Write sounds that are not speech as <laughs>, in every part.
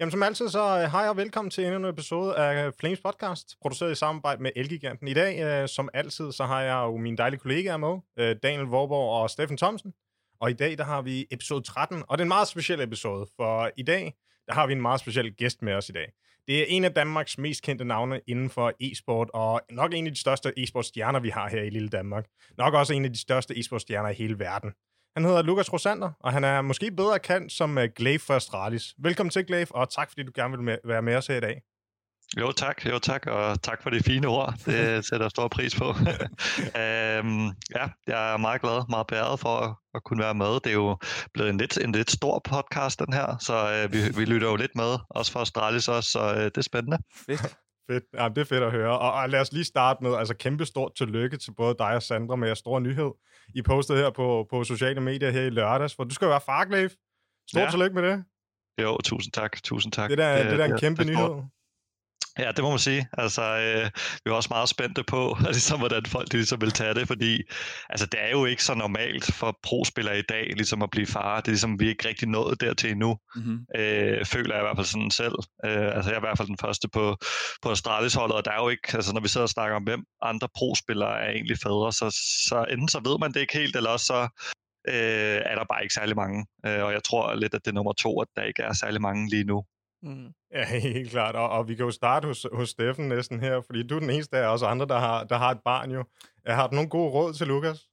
Jamen som altid, så øh, hej og velkommen til endnu en episode af øh, Flames Podcast, produceret i samarbejde med Elgiganten. I dag, øh, som altid, så har jeg jo mine dejlige kollegaer med, øh, Daniel Vorborg og Steffen Thomsen. Og i dag, der har vi episode 13, og det er en meget speciel episode, for i dag, der har vi en meget speciel gæst med os i dag. Det er en af Danmarks mest kendte navne inden for e-sport, og nok en af de største e-sportstjerner, vi har her i lille Danmark. Nok også en af de største e-sportstjerner i hele verden. Han hedder Lukas Rosander, og han er måske bedre kendt som uh, Glaive for Astralis. Velkommen til, Glaive, og tak fordi du gerne vil med, være med os her i dag. Jo tak, jo tak, og tak for de fine ord. Det <laughs> sætter jeg stor pris på. <laughs> øhm, ja, jeg er meget glad, meget beæret for at, at kunne være med. Det er jo blevet en lidt, en lidt stor podcast, den her, så øh, vi, vi lytter jo lidt med, også for Astralis også, så øh, det er spændende. Fedt. Fedt. Ja, det er fedt at høre. Og, og lad os lige starte med, altså kæmpe stort tillykke til både dig og Sandra med jeres store nyhed. I postet her på, på sociale medier her i lørdags, for du skal jo være far, Stort ja. tillykke med det. Jo, tusind tak, tusind tak. Det der, det, det der er en kæmpe det, nyhed. Ja, det må man sige. Altså, øh, vi var også meget spændte på, <laughs> ligesom, hvordan folk de ligesom vil tage det, fordi altså, det er jo ikke så normalt for pro-spillere i dag ligesom at blive far. Det er ligesom, vi er ikke rigtig nået dertil endnu. Mm-hmm. Øh, føler jeg i hvert fald sådan selv. Øh, altså, jeg er i hvert fald den første på, på Astralis-holdet, og der er jo ikke, altså, når vi sidder og snakker om, hvem andre pro-spillere er egentlig fædre, så, så enten så ved man det ikke helt, eller også så øh, er der bare ikke særlig mange. Øh, og jeg tror lidt, at det er nummer to, at der ikke er særlig mange lige nu. Mm. Ja, <laughs> helt klart. Og, og vi kan jo starte hos, hos Steffen næsten her, fordi du er den eneste af os andre, der har, der har et barn jo. Har du nogle gode råd til Lukas?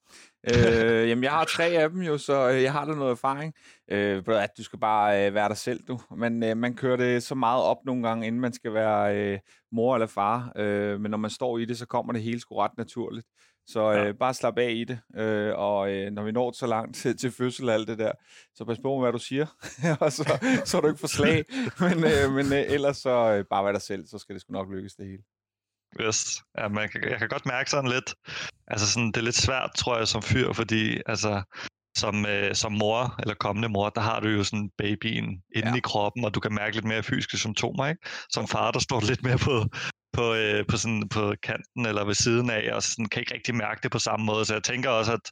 øh, jamen, jeg har tre af dem jo, så øh, jeg har da noget erfaring. Øh, at du skal bare øh, være dig selv, du. Men øh, man kører det så meget op nogle gange, inden man skal være øh, mor eller far. Øh, men når man står i det, så kommer det hele sgu ret naturligt. Så øh, ja. bare slap af i det, øh, og øh, når vi når så langt til, til fødsel og alt det der, så pas på med, hvad du siger, <laughs> og så, så er du ikke for slag, men, øh, men øh, ellers så øh, bare vær dig selv, så skal det sgu nok lykkes det hele. Yes. Ja, man kan, jeg kan godt mærke sådan lidt, altså sådan, det er lidt svært, tror jeg, som fyr, fordi altså, som, øh, som mor eller kommende mor, der har du jo sådan babyen inde ja. i kroppen, og du kan mærke lidt mere fysiske symptomer, ikke? Som far, der står lidt mere på, på, øh, på, sådan, på kanten eller ved siden af, og sådan, kan ikke rigtig mærke det på samme måde. Så jeg tænker også, at,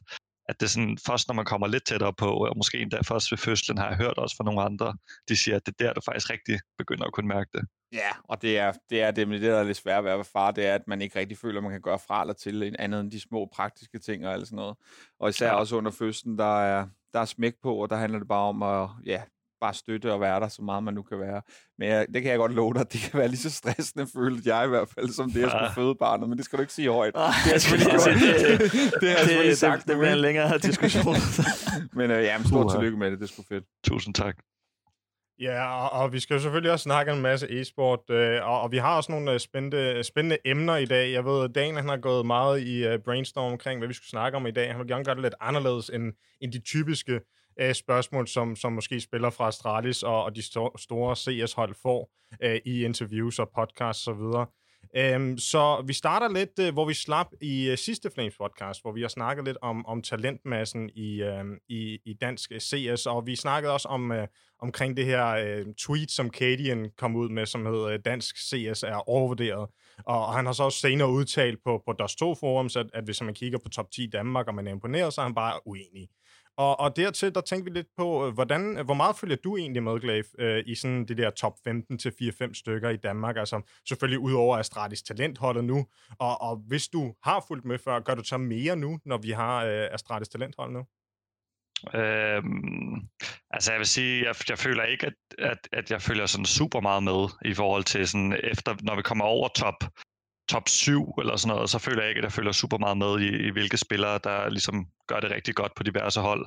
at det er sådan, først når man kommer lidt tættere på, og måske endda først ved fødslen, har jeg hørt også fra nogle andre, de siger, at det er der, du faktisk rigtig begynder at kunne mærke det. Ja, og det er det, er det, det der er lidt svært at være far, det er, at man ikke rigtig føler, at man kan gøre fra eller til en andet end de små praktiske ting og alt sådan noget. Og især ja. også under fødslen, der er, der er smæk på, og der handler det bare om at ja, bare støtte og være der, så meget man nu kan være. Men jeg, det kan jeg godt love dig, det kan være lige så stressende, følte jeg i hvert fald, som det at skulle føde barnet, men det skal du ikke sige højt. Ah, det er selvfølgelig det, <laughs> det, det, det, det, sagt. Det, det en længere diskussion. <laughs> men øh, ja, men stort tillykke med det, det er sgu fedt. Tusind tak. Ja, og, og vi skal jo selvfølgelig også snakke en masse e-sport, øh, og, og vi har også nogle øh, spændende, spændende emner i dag. Jeg ved, at Dan han har gået meget i uh, brainstorm omkring, hvad vi skulle snakke om i dag. Han vil gerne gøre det lidt anderledes end, end de typiske øh, spørgsmål, som, som måske spiller fra Astralis og, og de sto- store CS-hold får øh, i interviews og podcasts osv. Øhm, så vi starter lidt, øh, hvor vi slap i øh, sidste Flames podcast, hvor vi har snakket lidt om, om talentmassen i, øh, i, i dansk øh, CS, og vi snakkede også om øh, omkring det her øh, tweet, som Cadian kom ud med, som hedder øh, Dansk CS er overvurderet. Og, og han har så også senere udtalt på, på DOS2 Forums, at, at hvis man kigger på top 10 Danmark, og man er imponeret, så er han bare uenig. Og, og dertil, der tænkte vi lidt på, øh, hvordan, øh, hvor meget følger du egentlig med, Glaive, øh, i sådan det der top 15 til 4-5 stykker i Danmark? Altså selvfølgelig udover Astralis talentholdet nu. Og, og hvis du har fulgt med før, gør du så mere nu, når vi har øh, Astralis talenthold nu? Øhm, altså jeg vil sige, jeg, jeg føler ikke, at, at, at jeg følger sådan super meget med i forhold til sådan efter, når vi kommer over top top 7 eller sådan noget, så føler jeg ikke, at jeg følger super meget med i, i hvilke spillere, der ligesom gør det rigtig godt på diverse hold.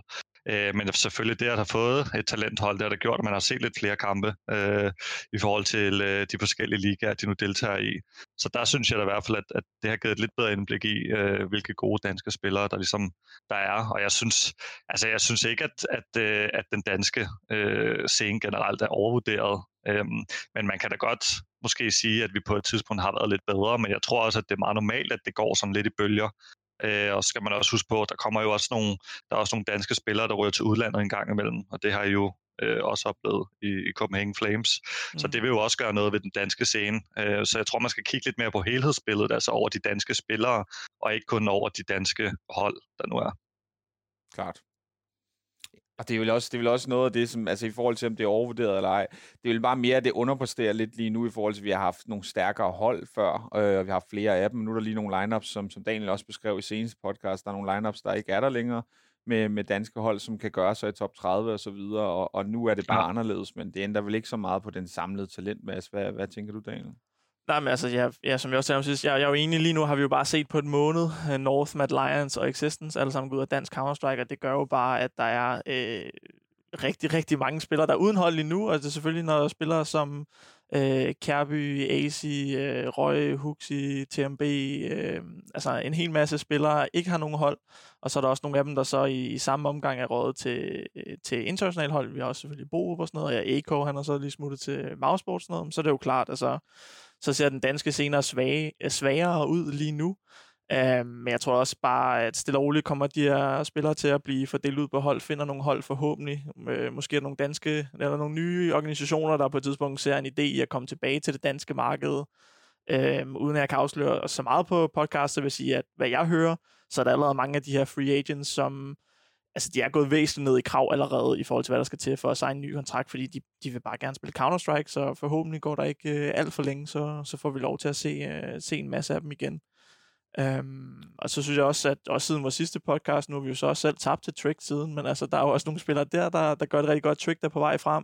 Øh, men selvfølgelig det at have fået et talenthold, det har det gjort, at man har set lidt flere kampe øh, i forhold til øh, de forskellige ligaer, de nu deltager i. Så der synes jeg da i hvert fald, at, at det har givet et lidt bedre indblik i, øh, hvilke gode danske spillere, der ligesom der er. Og jeg synes, altså jeg synes ikke, at, at, øh, at den danske øh, scene generelt er overvurderet. Øhm, men man kan da godt måske sige, at vi på et tidspunkt har været lidt bedre, men jeg tror også, at det er meget normalt, at det går sådan lidt i bølger. Øh, og så skal man også huske på, at der kommer jo også nogle, der er også nogle danske spillere, der ryger til udlandet en gang imellem, og det har I jo øh, også oplevet i, i Copenhagen Flames. Mm. Så det vil jo også gøre noget ved den danske scene. Øh, så jeg tror, man skal kigge lidt mere på helhedsbilledet, altså over de danske spillere, og ikke kun over de danske hold, der nu er. Klart. Og det er vel også, det er vel også noget af det, som, altså i forhold til, om det er overvurderet eller ej, det er vel bare mere, at det underpresterer lidt lige nu, i forhold til, at vi har haft nogle stærkere hold før, øh, og vi har haft flere af dem. Nu er der lige nogle lineups, som, som Daniel også beskrev i seneste podcast, der er nogle lineups, der ikke er der længere, med, med danske hold, som kan gøre sig i top 30 og så videre, og, og nu er det bare ja. anderledes, men det ændrer vel ikke så meget på den samlede talentmasse. Hvad, hvad tænker du, Daniel? Nej, men altså, ja, ja, som jeg også sagde sidst, jeg, jeg er jo enig lige nu, har vi jo bare set på et måned, øh, North, Mad Lions og Existence, alle sammen gået ud af dansk Counter-Strike, og det gør jo bare, at der er øh, rigtig, rigtig mange spillere, der er uden hold lige nu, og det er selvfølgelig, når spillere som øh, Kærby, AC, øh, Røg, Huxi, TMB, øh, altså en hel masse spillere ikke har nogen hold, og så er der også nogle af dem, der så i, i samme omgang er rådet til, øh, til international hold. Vi har også selvfølgelig Bo og sådan noget, og ja, AK, han har så lige smuttet til Mausport og sådan noget, så er det jo klart, altså, så ser den danske scene svage, øh, svagere ud lige nu. Uh, men jeg tror også bare, at stille og roligt kommer de her spillere til at blive fordelt ud på hold, finder nogle hold forhåbentlig. Uh, måske er der nogle danske, eller nogle nye organisationer, der på et tidspunkt ser en idé i at komme tilbage til det danske marked. Uh, uden at jeg kan afsløre så meget på podcast, så vil jeg sige, at hvad jeg hører, så er der allerede mange af de her free agents, som altså, de er gået væsentligt ned i krav allerede i forhold til, hvad der skal til for at signe en ny kontrakt, fordi de, de vil bare gerne spille Counter-Strike, så forhåbentlig går der ikke øh, alt for længe, så, så får vi lov til at se, øh, se en masse af dem igen. Øhm, og så synes jeg også, at også siden vores sidste podcast, nu har vi jo så også selv tabt til Trick siden, men altså, der er jo også nogle spillere der, der, der gør det rigtig godt. Trick der på vej frem.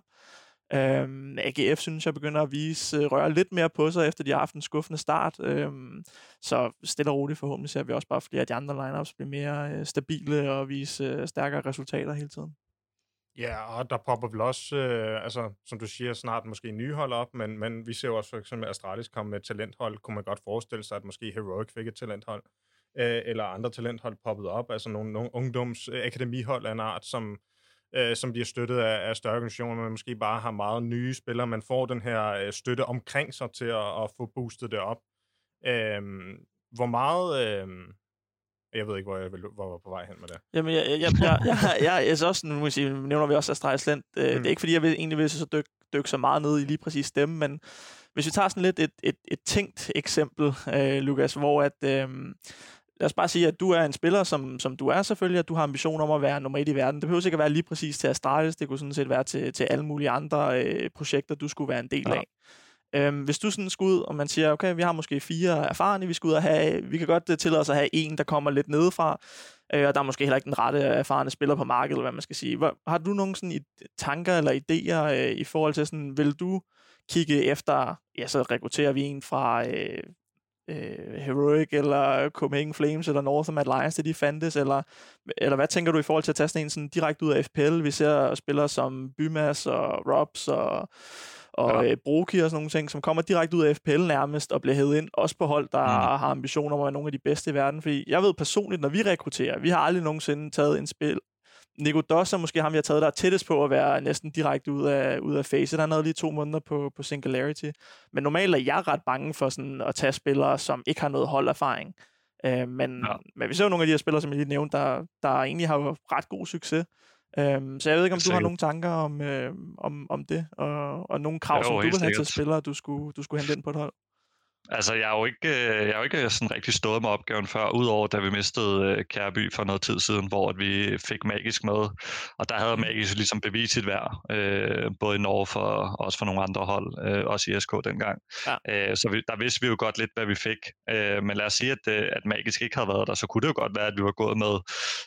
Øhm, AGF synes jeg begynder at vise, øh, uh, røre lidt mere på sig, efter de har haft en skuffende start. Øhm, så stille og roligt forhåbentlig ser vi også bare flere af de andre lineups blive mere øh, stabile og vise øh, stærkere resultater hele tiden. Ja, og der popper vel også, øh, altså, som du siger, snart måske nye hold op, men, men vi ser jo også for eksempel Astralis komme med et talenthold. Kunne man godt forestille sig, at måske Heroic fik et talenthold, øh, eller andre talenthold poppet op, altså nogle, nogle ungdomsakademihold øh, af en art, som, øh, som bliver støttet af, af større organisationer, men måske bare har meget nye spillere. Man får den her øh, støtte omkring sig til at, at få boostet det op. Øh, hvor meget... Øh, jeg ved ikke, hvor jeg, vil, hvor jeg var på vej hen med det. Jamen, jeg, jeg, jeg, jeg, jeg, jeg, jeg, også, nu må jeg sige, nævner vi også Astrid Iceland. Mm. Det er ikke, fordi jeg vil, egentlig vil så dykke, dykke så meget ned i lige præcis dem, men hvis vi tager sådan lidt et, et, et tænkt eksempel, øh, Lukas, hvor at, øh, lad os bare sige, at du er en spiller, som, som du er selvfølgelig, at du har ambition om at være nummer et i verden. Det behøver ikke at være lige præcis til Astralis, det kunne sådan set være til, til alle mulige andre øh, projekter, du skulle være en del ja. af. Øhm, hvis du sådan skal ud, og man siger, okay, vi har måske fire erfarne, vi skal ud og have, vi kan godt tillade os at have en, der kommer lidt nedefra, øh, og der er måske heller ikke den rette erfarne spiller på markedet, eller hvad man skal sige. Hvor, har du nogle sådan tanker eller idéer øh, i forhold til sådan, vil du kigge efter, ja, så rekrutterer vi en fra øh, øh, Heroic, eller Copenhagen Flames, eller Northern Alliance, de fandtes, eller, eller hvad tænker du i forhold til at tage sådan en sådan direkte ud af FPL? Vi ser spillere som Bymas og Robs og og ja. øh, Broki og sådan nogle ting, som kommer direkte ud af FPL nærmest og bliver hævet ind, også på hold, der mm. har ambitioner om at være nogle af de bedste i verden. Fordi jeg ved personligt, når vi rekrutterer, vi har aldrig nogensinde taget en spil, Nico Doss er måske ham, vi har taget der tættest på at være næsten direkte ud af, ud af facet. Han havde lige to måneder på, på Singularity. Men normalt er jeg ret bange for sådan at tage spillere, som ikke har noget holderfaring. Øh, men, ja. men vi ser jo nogle af de her spillere, som jeg lige nævnte, der, der egentlig har ret god succes. Øhm, så jeg ved ikke, om du har nogle tanker om, øh, om, om det, og, og nogle krav, jo, som du vil have til spillere, du skulle, du skulle hente ind på et hold. Altså, jeg har jo ikke, øh, jeg har jo ikke sådan rigtig stået med opgaven før, udover da vi mistede øh, Kærby for noget tid siden, hvor at vi fik Magisk med. Og der havde mm. Magisk ligesom bevis sit værd, øh, både i Norge for, og også for nogle andre hold, øh, også i SK dengang. Ja. Øh, så vi, der vidste vi jo godt lidt, hvad vi fik. Øh, men lad os sige, at, øh, at Magisk ikke havde været der, så kunne det jo godt være, at vi var gået med,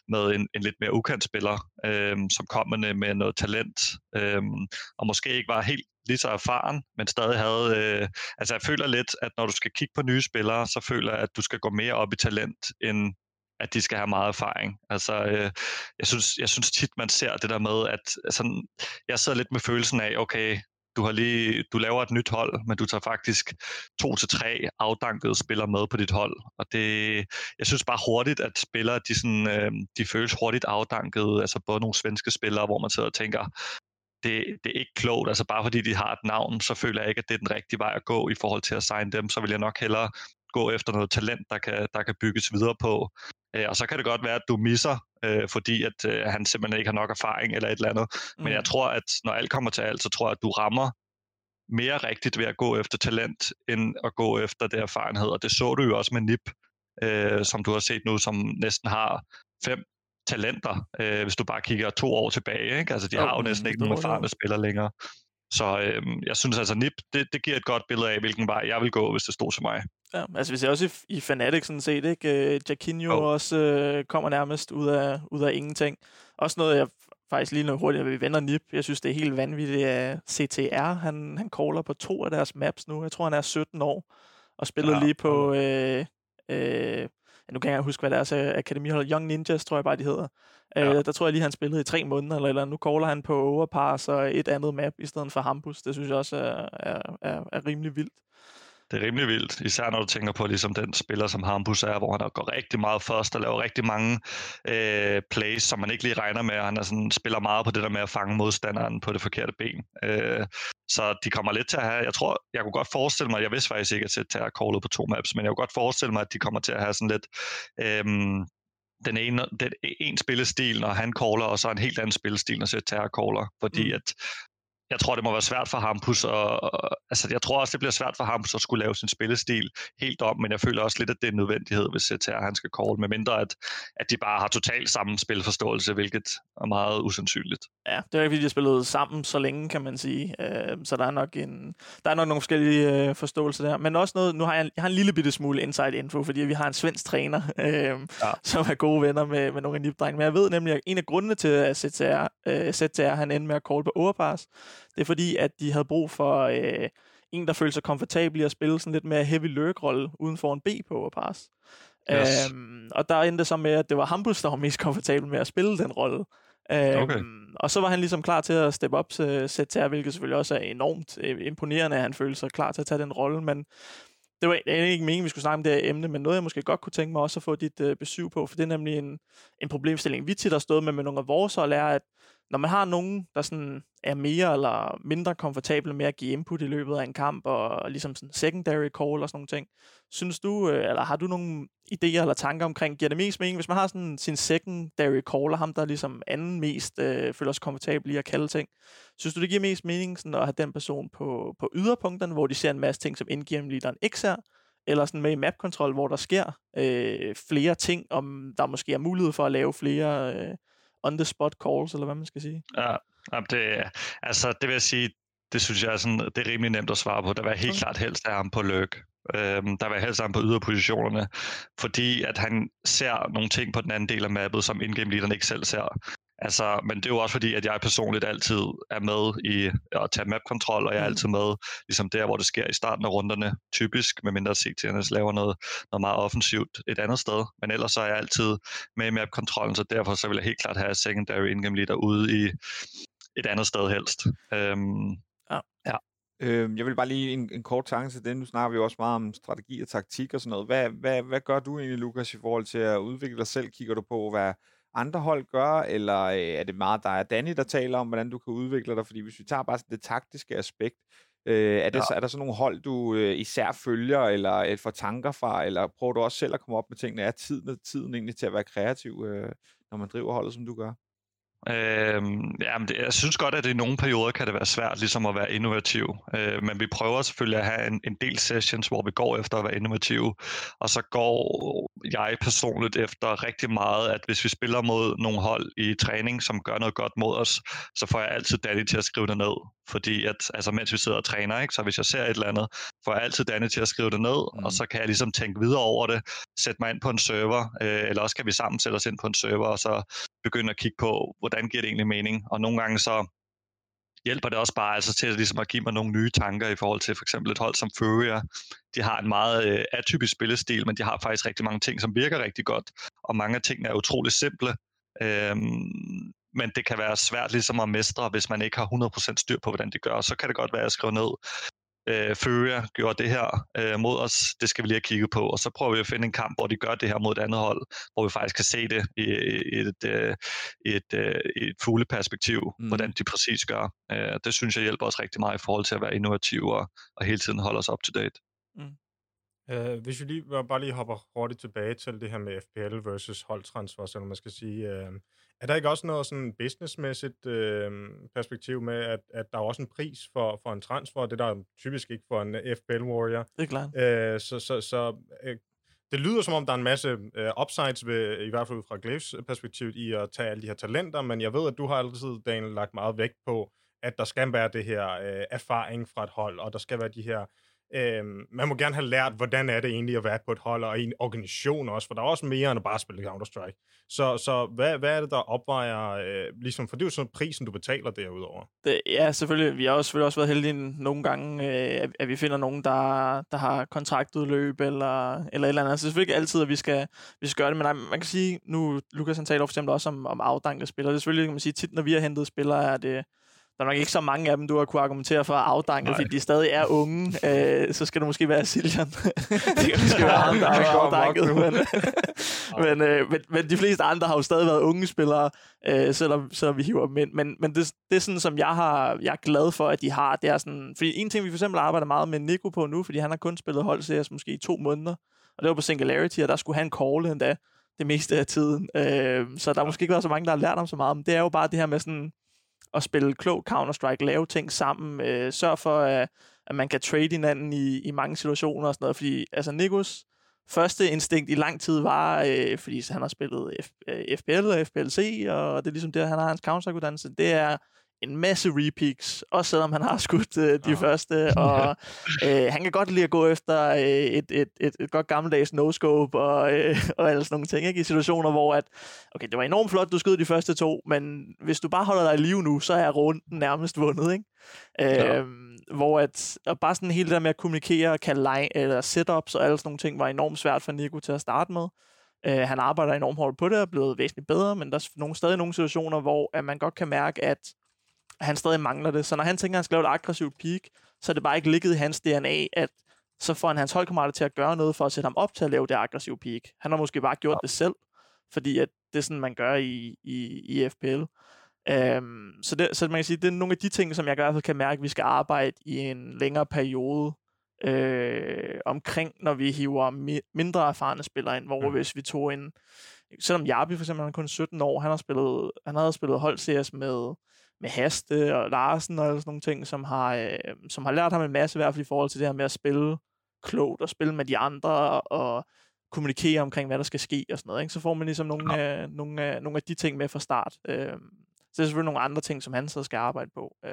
med en, en lidt mere ukendt spiller, øh, som kom med, med noget talent, øh, og måske ikke var helt lige så erfaren, men stadig havde... Øh, altså jeg føler lidt, at når du skal kigge på nye spillere, så føler jeg, at du skal gå mere op i talent, end at de skal have meget erfaring. Altså, øh, jeg, synes, jeg synes tit, man ser det der med, at sådan, jeg sidder lidt med følelsen af, okay, du har lige, du laver et nyt hold, men du tager faktisk to til tre afdankede spillere med på dit hold. Og det, jeg synes bare hurtigt, at spillere, de, sådan, øh, de føles hurtigt afdankede. Altså både nogle svenske spillere, hvor man sidder og tænker, det, det er ikke klogt. Altså bare fordi de har et navn, så føler jeg ikke, at det er den rigtige vej at gå i forhold til at signe dem. Så vil jeg nok hellere gå efter noget talent, der kan, der kan bygges videre på. Øh, og så kan det godt være, at du misser, øh, fordi at øh, han simpelthen ikke har nok erfaring eller et eller andet. Mm. Men jeg mm. tror, at når alt kommer til alt, så tror jeg, at du rammer mere rigtigt ved at gå efter talent, end at gå efter det erfarenhed. Og det så du jo også med NIP, øh, som du har set nu, som næsten har fem talenter, øh, hvis du bare kigger to år tilbage. Ikke? Altså, de har jo næsten ikke nogen erfarne spillere længere. Så øh, jeg synes altså, NIP, det, det giver et godt billede af, hvilken vej jeg vil gå, hvis det stod til mig. Ja, altså vi ser også i, i Fnatic sådan set, ikke? Uh, Jaquinho oh. også øh, kommer nærmest ud af, ud af ingenting. Også noget, jeg faktisk lige noget hurtigt, at vi vender NIP. Jeg synes, det er helt vanvittigt, at CTR, han, han caller på to af deres maps nu. Jeg tror, han er 17 år, og spillede ja, lige på... Øh, øh, nu kan jeg huske, hvad deres akademihold, Young Ninjas, tror jeg bare, de hedder. Øh, ja. Øh, der tror jeg lige, han spillede i tre måneder, eller, eller nu caller han på Overpass og et andet map, i stedet for Hampus. Det synes jeg også er, er, er, er rimelig vildt det er rimelig vildt, især når du tænker på ligesom den spiller, som Hampus er, hvor han går rigtig meget først og laver rigtig mange øh, plays, som man ikke lige regner med, han er sådan, spiller meget på det der med at fange modstanderen på det forkerte ben. Øh, så de kommer lidt til at have, jeg tror, jeg kunne godt forestille mig, jeg vidste faktisk ikke, at jeg callet på to maps, men jeg kunne godt forestille mig, at de kommer til at have sådan lidt, øh, den ene, den en spillestil, når han caller, og så en helt anden spillestil, når Terra caller, fordi mm. at jeg tror, det må være svært for Hampus, og, og, altså, jeg tror også, det bliver svært for Hampus at skulle lave sin spillestil helt om, men jeg føler også lidt, at det er en nødvendighed, hvis CTR han skal call, med mindre at, at de bare har totalt samme spilforståelse, hvilket er meget usandsynligt. Ja, det er ikke, fordi de har spillet sammen så længe, kan man sige, øh, så der er nok, en, der er nok nogle forskellige øh, forståelser der, men også noget, nu har jeg, jeg har en lille bitte smule inside info, fordi vi har en svensk træner, <laughs> øh, ja. som er gode venner med, med nogle af de men jeg ved nemlig, at en af grundene til, at CTR, øh, CTR han endte med at call på overpass, det er fordi, at de havde brug for øh, en, der følte sig komfortabel i at spille sådan lidt mere heavy lurk-rolle uden for en B på overpass. Yes. Øhm, og der endte så med, at det var Hampus, der var mest komfortabel med at spille den rolle. Øhm, okay. Og så var han ligesom klar til at steppe op til ZTR, hvilket selvfølgelig også er enormt øh, imponerende, at han følte sig klar til at tage den rolle. Men det var egentlig ikke meningen, vi skulle snakke om det her emne, men noget, jeg måske godt kunne tænke mig også at få dit øh, besøg på, for det er nemlig en, en problemstilling, vi tit har stået med med nogle af vores hold, er, at når man har nogen, der sådan er mere eller mindre komfortable med at give input i løbet af en kamp, og ligesom sådan secondary call og sådan nogle ting, synes du, øh, eller har du nogle idéer eller tanker omkring, giver det mest mening, hvis man har sådan sin secondary caller, ham der ligesom anden mest øh, føler sig komfortabel i at kalde ting, synes du, det giver mest mening sådan at have den person på, på yderpunkterne, hvor de ser en masse ting, som indgiver leaderen ikke ser, eller sådan med i map-kontrol, hvor der sker øh, flere ting, om der måske er mulighed for at lave flere øh, on-the-spot calls, eller hvad man skal sige? Ja, det, altså, det vil jeg sige, det synes jeg er, sådan, det er rimelig nemt at svare på. Der var helt okay. klart helst af ham på løg. Øhm, der var helst ham på yderpositionerne, fordi at han ser nogle ting på den anden del af mappet, som indgame leaderen ikke selv ser. Altså, men det er jo også fordi, at jeg personligt altid er med i at tage map-kontrol, og jeg er mm. altid med ligesom der, hvor det sker i starten af runderne, typisk, medmindre CTNS laver noget, noget meget offensivt et andet sted. Men ellers så er jeg altid med i map-kontrollen, så derfor så vil jeg helt klart have secondary in-game leader ude i et andet sted helst. Øhm, ja. ja. Øhm, jeg vil bare lige en, en kort tanke til det. Nu snakker vi også meget om strategi og taktik og sådan noget. Hvad, hvad, hvad gør du egentlig, Lukas, i forhold til at udvikle dig selv? Kigger du på, hvad andre hold gør, eller øh, er det meget dig og Danny, der taler om, hvordan du kan udvikle dig? Fordi hvis vi tager bare det taktiske aspekt, øh, er, det, ja. er der så nogle hold, du øh, især følger, eller øh, får tanker fra, eller prøver du også selv at komme op med tingene? Er tiden, tiden egentlig til at være kreativ, øh, når man driver holdet, som du gør? Øhm, jamen det, jeg synes godt, at i nogle perioder kan det være svært ligesom at være innovativ. Øh, men vi prøver selvfølgelig at have en, en del sessions, hvor vi går efter at være innovative. Og så går jeg personligt efter rigtig meget, at hvis vi spiller mod nogle hold i træning, som gør noget godt mod os, så får jeg altid Danny til at skrive det ned. Fordi at, altså mens vi sidder og træner, ikke, så hvis jeg ser et eller andet, får jeg altid Danny til at skrive det ned, mm. og så kan jeg ligesom tænke videre over det, sætte mig ind på en server, øh, eller også kan vi sammen sætte os ind på en server, og så begynde at kigge på, hvordan giver det egentlig mening. Og nogle gange så hjælper det også bare altså til at, ligesom at give mig nogle nye tanker i forhold til for eksempel et hold som Furia. De har en meget øh, atypisk spillestil, men de har faktisk rigtig mange ting, som virker rigtig godt, og mange af tingene er utrolig simple. Øhm, men det kan være svært ligesom at mestre, hvis man ikke har 100% styr på, hvordan det gør. Så kan det godt være at skrive ned, øh, Føria gjorde det her øh, mod os, det skal vi lige have kigget på, og så prøver vi at finde en kamp, hvor de gør det her mod et andet hold, hvor vi faktisk kan se det i, i et, øh, et, øh, et fugleperspektiv, mm. hvordan de præcis gør. Øh, det synes jeg hjælper os rigtig meget i forhold til at være innovative og, og hele tiden holde os up to date. Mm. Uh, hvis vi lige bare lige hopper hurtigt tilbage til det her med FPL versus holdtransfer, så man skal sige, uh, er der ikke også noget sådan businessmæssigt uh, perspektiv med, at, at der er også en pris for, for en transfer, det der er typisk ikke for en FPL warrior. Det er klart. Uh, så så, så uh, det lyder som om, der er en masse øh, upsides, ved, i hvert fald fra Glaives perspektiv, i at tage alle de her talenter, men jeg ved, at du har altid, Daniel, lagt meget vægt på, at der skal være det her øh, erfaring fra et hold, og der skal være de her Øhm, man må gerne have lært, hvordan er det egentlig at være på et hold og i en organisation også, for der er også mere end at bare spille Counter-Strike. Så, så hvad, hvad er det, der opvejer, øh, ligesom, for det er jo sådan prisen, du betaler derudover. Det, ja, selvfølgelig. Vi har også, selvfølgelig også været heldige nogle gange, øh, at, at vi finder nogen, der, der har kontraktudløb eller, eller et eller andet. Altså, selvfølgelig ikke altid, at vi skal, vi skal gøre det, men nej, man kan sige, nu, Lukas han taler for eksempel også om, om afdankede spillere. Det er selvfølgelig, kan man sige, tit når vi har hentet spillere, er det der er nok ikke så mange af dem, du har kunne argumentere for at afdanke, fordi de stadig er unge. Øh, så skal du måske være Siljan. <laughs> det skal være ham, der er afdanket. Men, <laughs> men, øh, men, men, de fleste andre har jo stadig været unge spillere, øh, selvom, selvom vi hiver dem ind. Men, men det, det er sådan, som jeg, har, jeg er glad for, at de har. Det er sådan, fordi en ting, vi for eksempel arbejder meget med Nico på nu, fordi han har kun spillet holdseries måske i to måneder, og det var på Singularity, og der skulle han call endda det meste af tiden. Øh, så der har måske ikke været så mange, der har lært ham så meget, men det er jo bare det her med sådan, at spille klog Counter-Strike, lave ting sammen, øh, sørg for, at, at man kan trade hinanden i, i mange situationer og sådan noget, fordi altså Nikos første instinkt i lang tid var, øh, fordi han har spillet F, øh, FPL og FPLC, og det er ligesom det, han har hans Counter-Strike-uddannelse, det er en masse repeaks, også selvom han har skudt øh, de <laughs> ja. første, og øh, han kan godt lide at gå efter øh, et, et, et, et godt gammeldags no-scope og, øh, og alle sådan nogle ting, ikke? i situationer, hvor at, okay, det var enormt flot, du skød de første to, men hvis du bare holder dig i live nu, så er runden nærmest vundet, ikke? Ja. Øh, hvor at, og bare sådan hele det der med at kommunikere, kalde line, eller setups og alle sådan nogle ting, var enormt svært for Nico til at starte med. Uh, han arbejder enormt hårdt på det og er blevet væsentligt bedre, men der er nogle, stadig nogle situationer, hvor at man godt kan mærke, at han stadig mangler det. Så når han tænker, at han skal lave et aggressivt peak, så er det bare ikke ligget i hans DNA, at så får han hans holdkammerater til at gøre noget for at sætte ham op til at lave det aggressive peak. Han har måske bare gjort ja. det selv, fordi at det er sådan, man gør i, i, i FPL. Øhm, så, det, så man kan sige, det er nogle af de ting, som jeg i hvert fald kan mærke, at vi skal arbejde i en længere periode øh, omkring, når vi hiver mi- mindre erfarne spillere ind, hvor mm. hvis vi tog en, selvom Jarbi for eksempel, han er kun 17 år, han har spillet, han havde spillet holdseries med med Haste og Larsen og sådan nogle ting, som har, øh, som har lært ham en masse i hvert fald i forhold til det her med at spille klogt og spille med de andre og kommunikere omkring, hvad der skal ske og sådan noget. Ikke? Så får man ligesom nogle, ja. øh, nogle, øh, nogle af de ting med fra start. Øh, så det er selvfølgelig nogle andre ting, som han så skal arbejde på. Øh,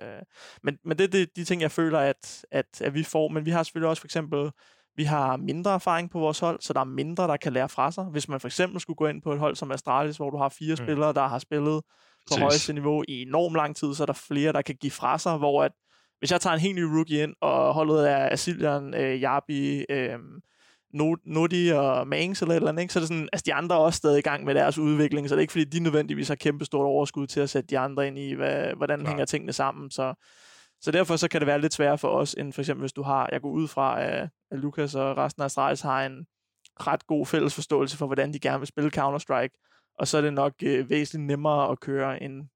men, men det er de, de ting, jeg føler, at, at, at vi får. Men vi har selvfølgelig også for eksempel, vi har mindre erfaring på vores hold, så der er mindre, der kan lære fra sig. Hvis man for eksempel skulle gå ind på et hold som Astralis, hvor du har fire mm. spillere, der har spillet på højeste niveau i enormt lang tid, så er der flere, der kan give fra sig, hvor at, hvis jeg tager en helt ny rookie ind, og holdet af Asilian, øh, Jabi, øh, Nodi og Mangs eller et eller andet, ikke? så er det sådan, altså de andre er også stadig i gang med deres udvikling, så det er ikke fordi, de nødvendigvis har kæmpe stort overskud til at sætte de andre ind i, hvad, hvordan Klar. hænger tingene sammen. Så, så derfor så kan det være lidt sværere for os, end for eksempel hvis du har, jeg går ud fra, at, at Lukas og resten af Astralis har en ret god fælles forståelse for, hvordan de gerne vil spille Counter-Strike, og så er det nok øh, væsentligt nemmere at køre en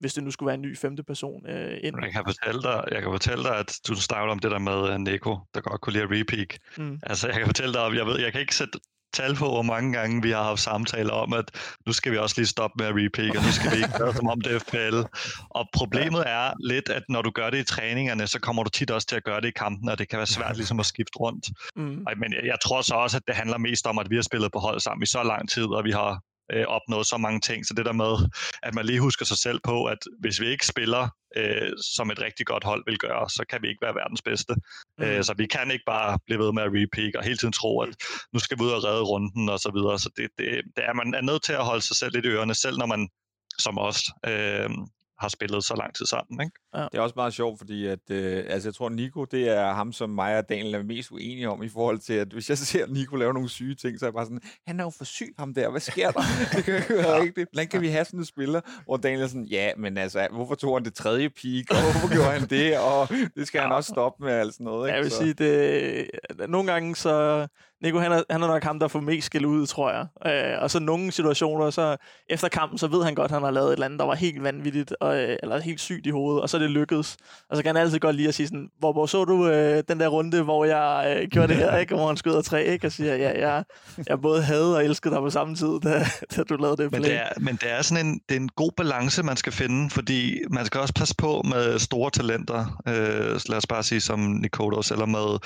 hvis det nu skulle være en ny femte person øh, ind. Jeg kan, fortælle dig, jeg kan fortælle dig, at du snakker om det der med Neko, der godt kunne lide at repeak. Mm. Altså, jeg kan fortælle dig, jeg ved, jeg kan ikke sætte tal på, hvor mange gange vi har haft samtaler om, at nu skal vi også lige stoppe med at repeak, og nu skal vi ikke gøre som om det er FPL. Og problemet er lidt, at når du gør det i træningerne, så kommer du tit også til at gøre det i kampen, og det kan være svært ligesom at skifte rundt. Mm. Men jeg tror så også, at det handler mest om, at vi har spillet på hold sammen i så lang tid, og vi har øh, opnået så mange ting. Så det der med, at man lige husker sig selv på, at hvis vi ikke spiller, øh, som et rigtig godt hold vil gøre, så kan vi ikke være verdens bedste. Mm. Øh, så vi kan ikke bare blive ved med at repeat og hele tiden tro, at nu skal vi ud og redde runden og så videre. Så det, det, det er man er nødt til at holde sig selv lidt i ørerne, selv når man som os øh, har spillet så lang tid sammen. Ikke? Ja. Det er også meget sjovt, fordi at, øh, altså, jeg tror, Nico, det er ham, som mig og Daniel er mest uenige om, i forhold til, at hvis jeg ser Nico lave nogle syge ting, så er jeg bare sådan, han er jo for syg, ham der. Hvad sker der? <laughs> det kan jo ja. rigtigt. Hvordan kan vi have sådan en spiller? Hvor Daniel er sådan, ja, men altså, hvorfor tog han det tredje peak, og hvorfor gjorde han det? Og det skal ja. han også stoppe med, alt sådan noget. Ikke? Jeg vil så. sige, det, nogle gange så Nico, han er, han er nok ham, der får mest skæld ud, tror jeg. Øh, og så nogle situationer, så efter kampen, så ved han godt, at han har lavet et eller andet, der var helt vanvittigt, og, øh, eller helt sygt i hovedet. Og så det lykkedes. Og så kan han altid godt lide at sige sådan, hvor, hvor så du øh, den der runde, hvor jeg øh, gjorde det her, ikke? hvor han skyder tre, ikke? og siger, ja, jeg, jeg både havde og elskede dig på samme tid, da, <laughs> da du lavede det men det, er, men det er sådan en, det er en god balance, man skal finde, fordi man skal også passe på med store talenter, øh, lad os bare sige som Nikodos, eller med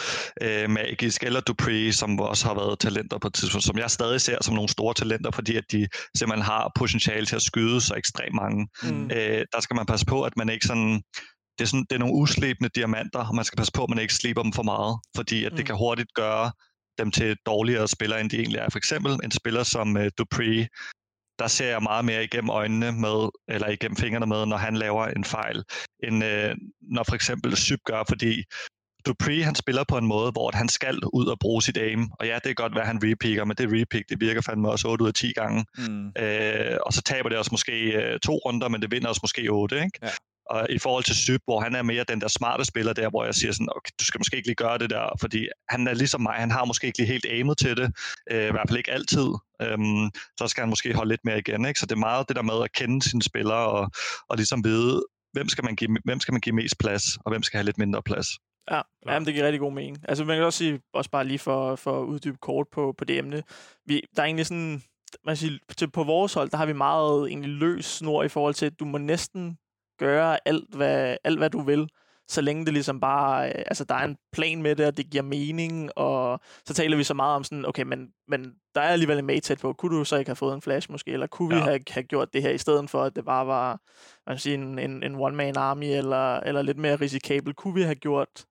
øh, Magisk, eller Dupree, som også har været talenter på et tidspunkt, som jeg stadig ser som nogle store talenter, fordi at de simpelthen har potentiale til at skyde så ekstremt mange. Mm. Øh, der skal man passe på, at man ikke sådan det er, sådan, det er nogle uslebende diamanter, og man skal passe på, at man ikke sliber dem for meget, fordi at mm. det kan hurtigt gøre dem til dårligere spillere, end de egentlig er. For eksempel en spiller som uh, Dupree, der ser jeg meget mere igennem øjnene med, eller igennem fingrene med, når han laver en fejl, end uh, når for eksempel Syb gør, fordi Dupree, han spiller på en måde, hvor han skal ud og bruge sit aim. Og ja, det er godt være, han repeaker, men det repeak, det virker fandme også 8 ud af 10 gange. Mm. Øh, og så taber det også måske øh, to runder, men det vinder også måske 8, ikke? Ja. Og i forhold til Syb, hvor han er mere den der smarte spiller der, hvor jeg siger sådan, okay, du skal måske ikke lige gøre det der, fordi han er ligesom mig, han har måske ikke lige helt aimet til det, øh, i hvert fald ikke altid. Øhm, så skal han måske holde lidt mere igen, ikke? Så det er meget det der med at kende sine spillere og, og ligesom vide, hvem skal, man give, hvem skal man give mest plads, og hvem skal have lidt mindre plads. Ja, jamen, det giver rigtig god mening. Altså, man kan også sige, også bare lige for, for at uddybe kort på, på det emne, vi, der er egentlig sådan, man siger, til, på vores hold, der har vi meget egentlig løs snor i forhold til, at du må næsten gøre alt, hvad, alt, hvad du vil, så længe det ligesom bare, øh, altså der er en plan med det, og det giver mening, og så taler vi så meget om sådan, okay, men, men der er alligevel en mate på, kunne du så ikke have fået en flash måske, eller kunne ja. vi have, have gjort det her, i stedet for, at det bare var, man sige, en, en, en one-man army, eller, eller lidt mere risikabel, kunne vi have gjort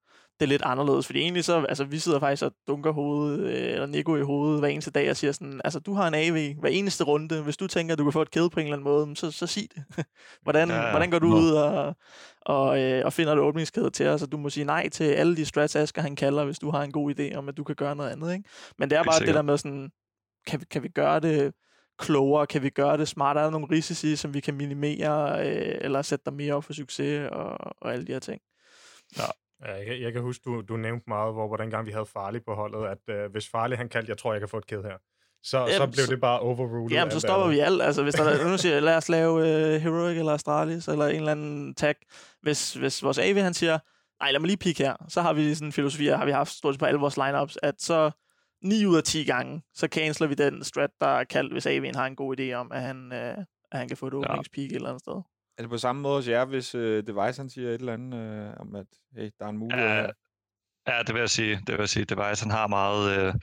det lidt anderledes. Fordi egentlig så, altså vi sidder faktisk og dunker hovedet, øh, eller Nico i hovedet hver eneste dag og siger sådan, altså du har en AV hver eneste runde. Hvis du tænker, at du kan få et kæde på en eller anden måde, så, så sig det. <laughs> hvordan, ja, ja. hvordan går du Nå. ud og, og, øh, og finder et åbningskæde til os, og du må sige nej til alle de strats, Asger han kalder, hvis du har en god idé om, at du kan gøre noget andet. Ikke? Men det er bare det der med sådan, kan vi, kan vi gøre det klogere? Kan vi gøre det smartere? Er der nogle risici, som vi kan minimere, øh, eller sætte dig mere op for succes, og, og alle de her ting? Ja, jeg, jeg kan huske, du, du nævnte meget, hvor, hvordan gang vi havde Farlig på holdet, at øh, hvis Farlig han kaldte, jeg tror, jeg kan få et kæde her, så, jamen, så blev det bare overruled. Jamen, så stopper vi alt. Altså, hvis der <laughs> nu siger, lad os lave uh, Heroic eller Astralis, eller en eller anden tag. Hvis, hvis vores AV, han siger, nej, lad mig lige pikke her, så har vi sådan en filosofi, har vi haft stort på alle vores lineups, at så 9 ud af 10 gange, så canceler vi den strat, der er kaldt, hvis AV'en har en god idé om, at han, uh, at han kan få et åbningspeak ja. et eller andet sted. Er det på samme måde hos jer, hvis øh, Device han siger et eller andet øh, om, at hey, der er en mulighed ja, her? Ja, det vil jeg sige. Det vil jeg sige. Device, han har meget, øh,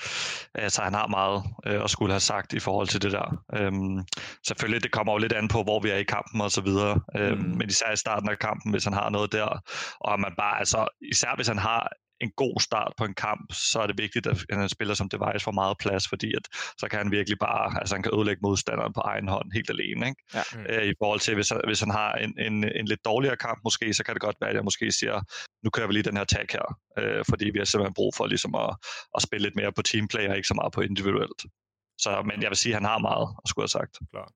altså han har meget øh, at skulle have sagt i forhold til det der. Øhm, selvfølgelig, det kommer jo lidt an på, hvor vi er i kampen og så videre. Øhm, mm. Men især i starten af kampen, hvis han har noget der, og man bare, altså, især hvis han har en god start på en kamp, så er det vigtigt, at en spiller som Device får meget plads, fordi at, så kan han virkelig bare, altså han kan ødelægge modstanderen på egen hånd helt alene. Ikke? Ja. Øh, I forhold til, hvis, hvis han har en, en, en lidt dårligere kamp måske, så kan det godt være, at jeg måske siger, nu kører vi lige den her tag her, øh, fordi vi har simpelthen brug for ligesom at, at spille lidt mere på teamplay og ikke så meget på individuelt. Så, men jeg vil sige, at han har meget at skulle have sagt. Klar.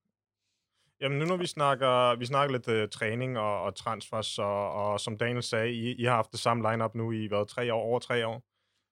Jamen nu når vi snakker, vi snakker lidt uh, træning og, og transfers, og, og som Daniel sagde, I, I har haft det samme lineup nu i hvad, tre år, over tre år.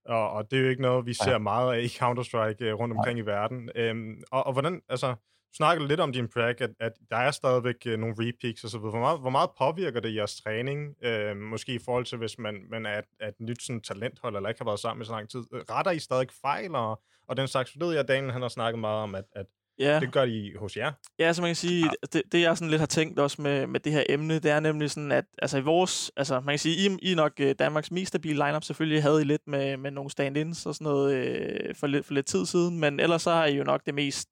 Og, og det er jo ikke noget, vi ser ja. meget af i Counter-Strike uh, rundt omkring ja. i verden. Um, og, og hvordan, altså, du snakker lidt om din prag, at, at der er stadigvæk uh, nogle repeaks og så videre. Hvor meget, hvor meget påvirker det jeres træning? Uh, måske i forhold til, hvis man, man er, et, er et nyt sådan, talenthold, eller ikke har været sammen i så lang tid. Retter I stadig fejl, og, og den slags? Ved jeg, Daniel han har snakket meget om, at, at Ja. Det gør de hos jer. Ja, så man kan sige, ja. det, det jeg sådan lidt har tænkt også med, med det her emne, det er nemlig sådan, at altså i vores, altså man kan sige, I, I er nok uh, Danmarks mest stabile lineup, selvfølgelig havde I lidt med, med nogle stand-ins og sådan noget uh, for, lidt, for lidt tid siden, men ellers så har I jo nok det mest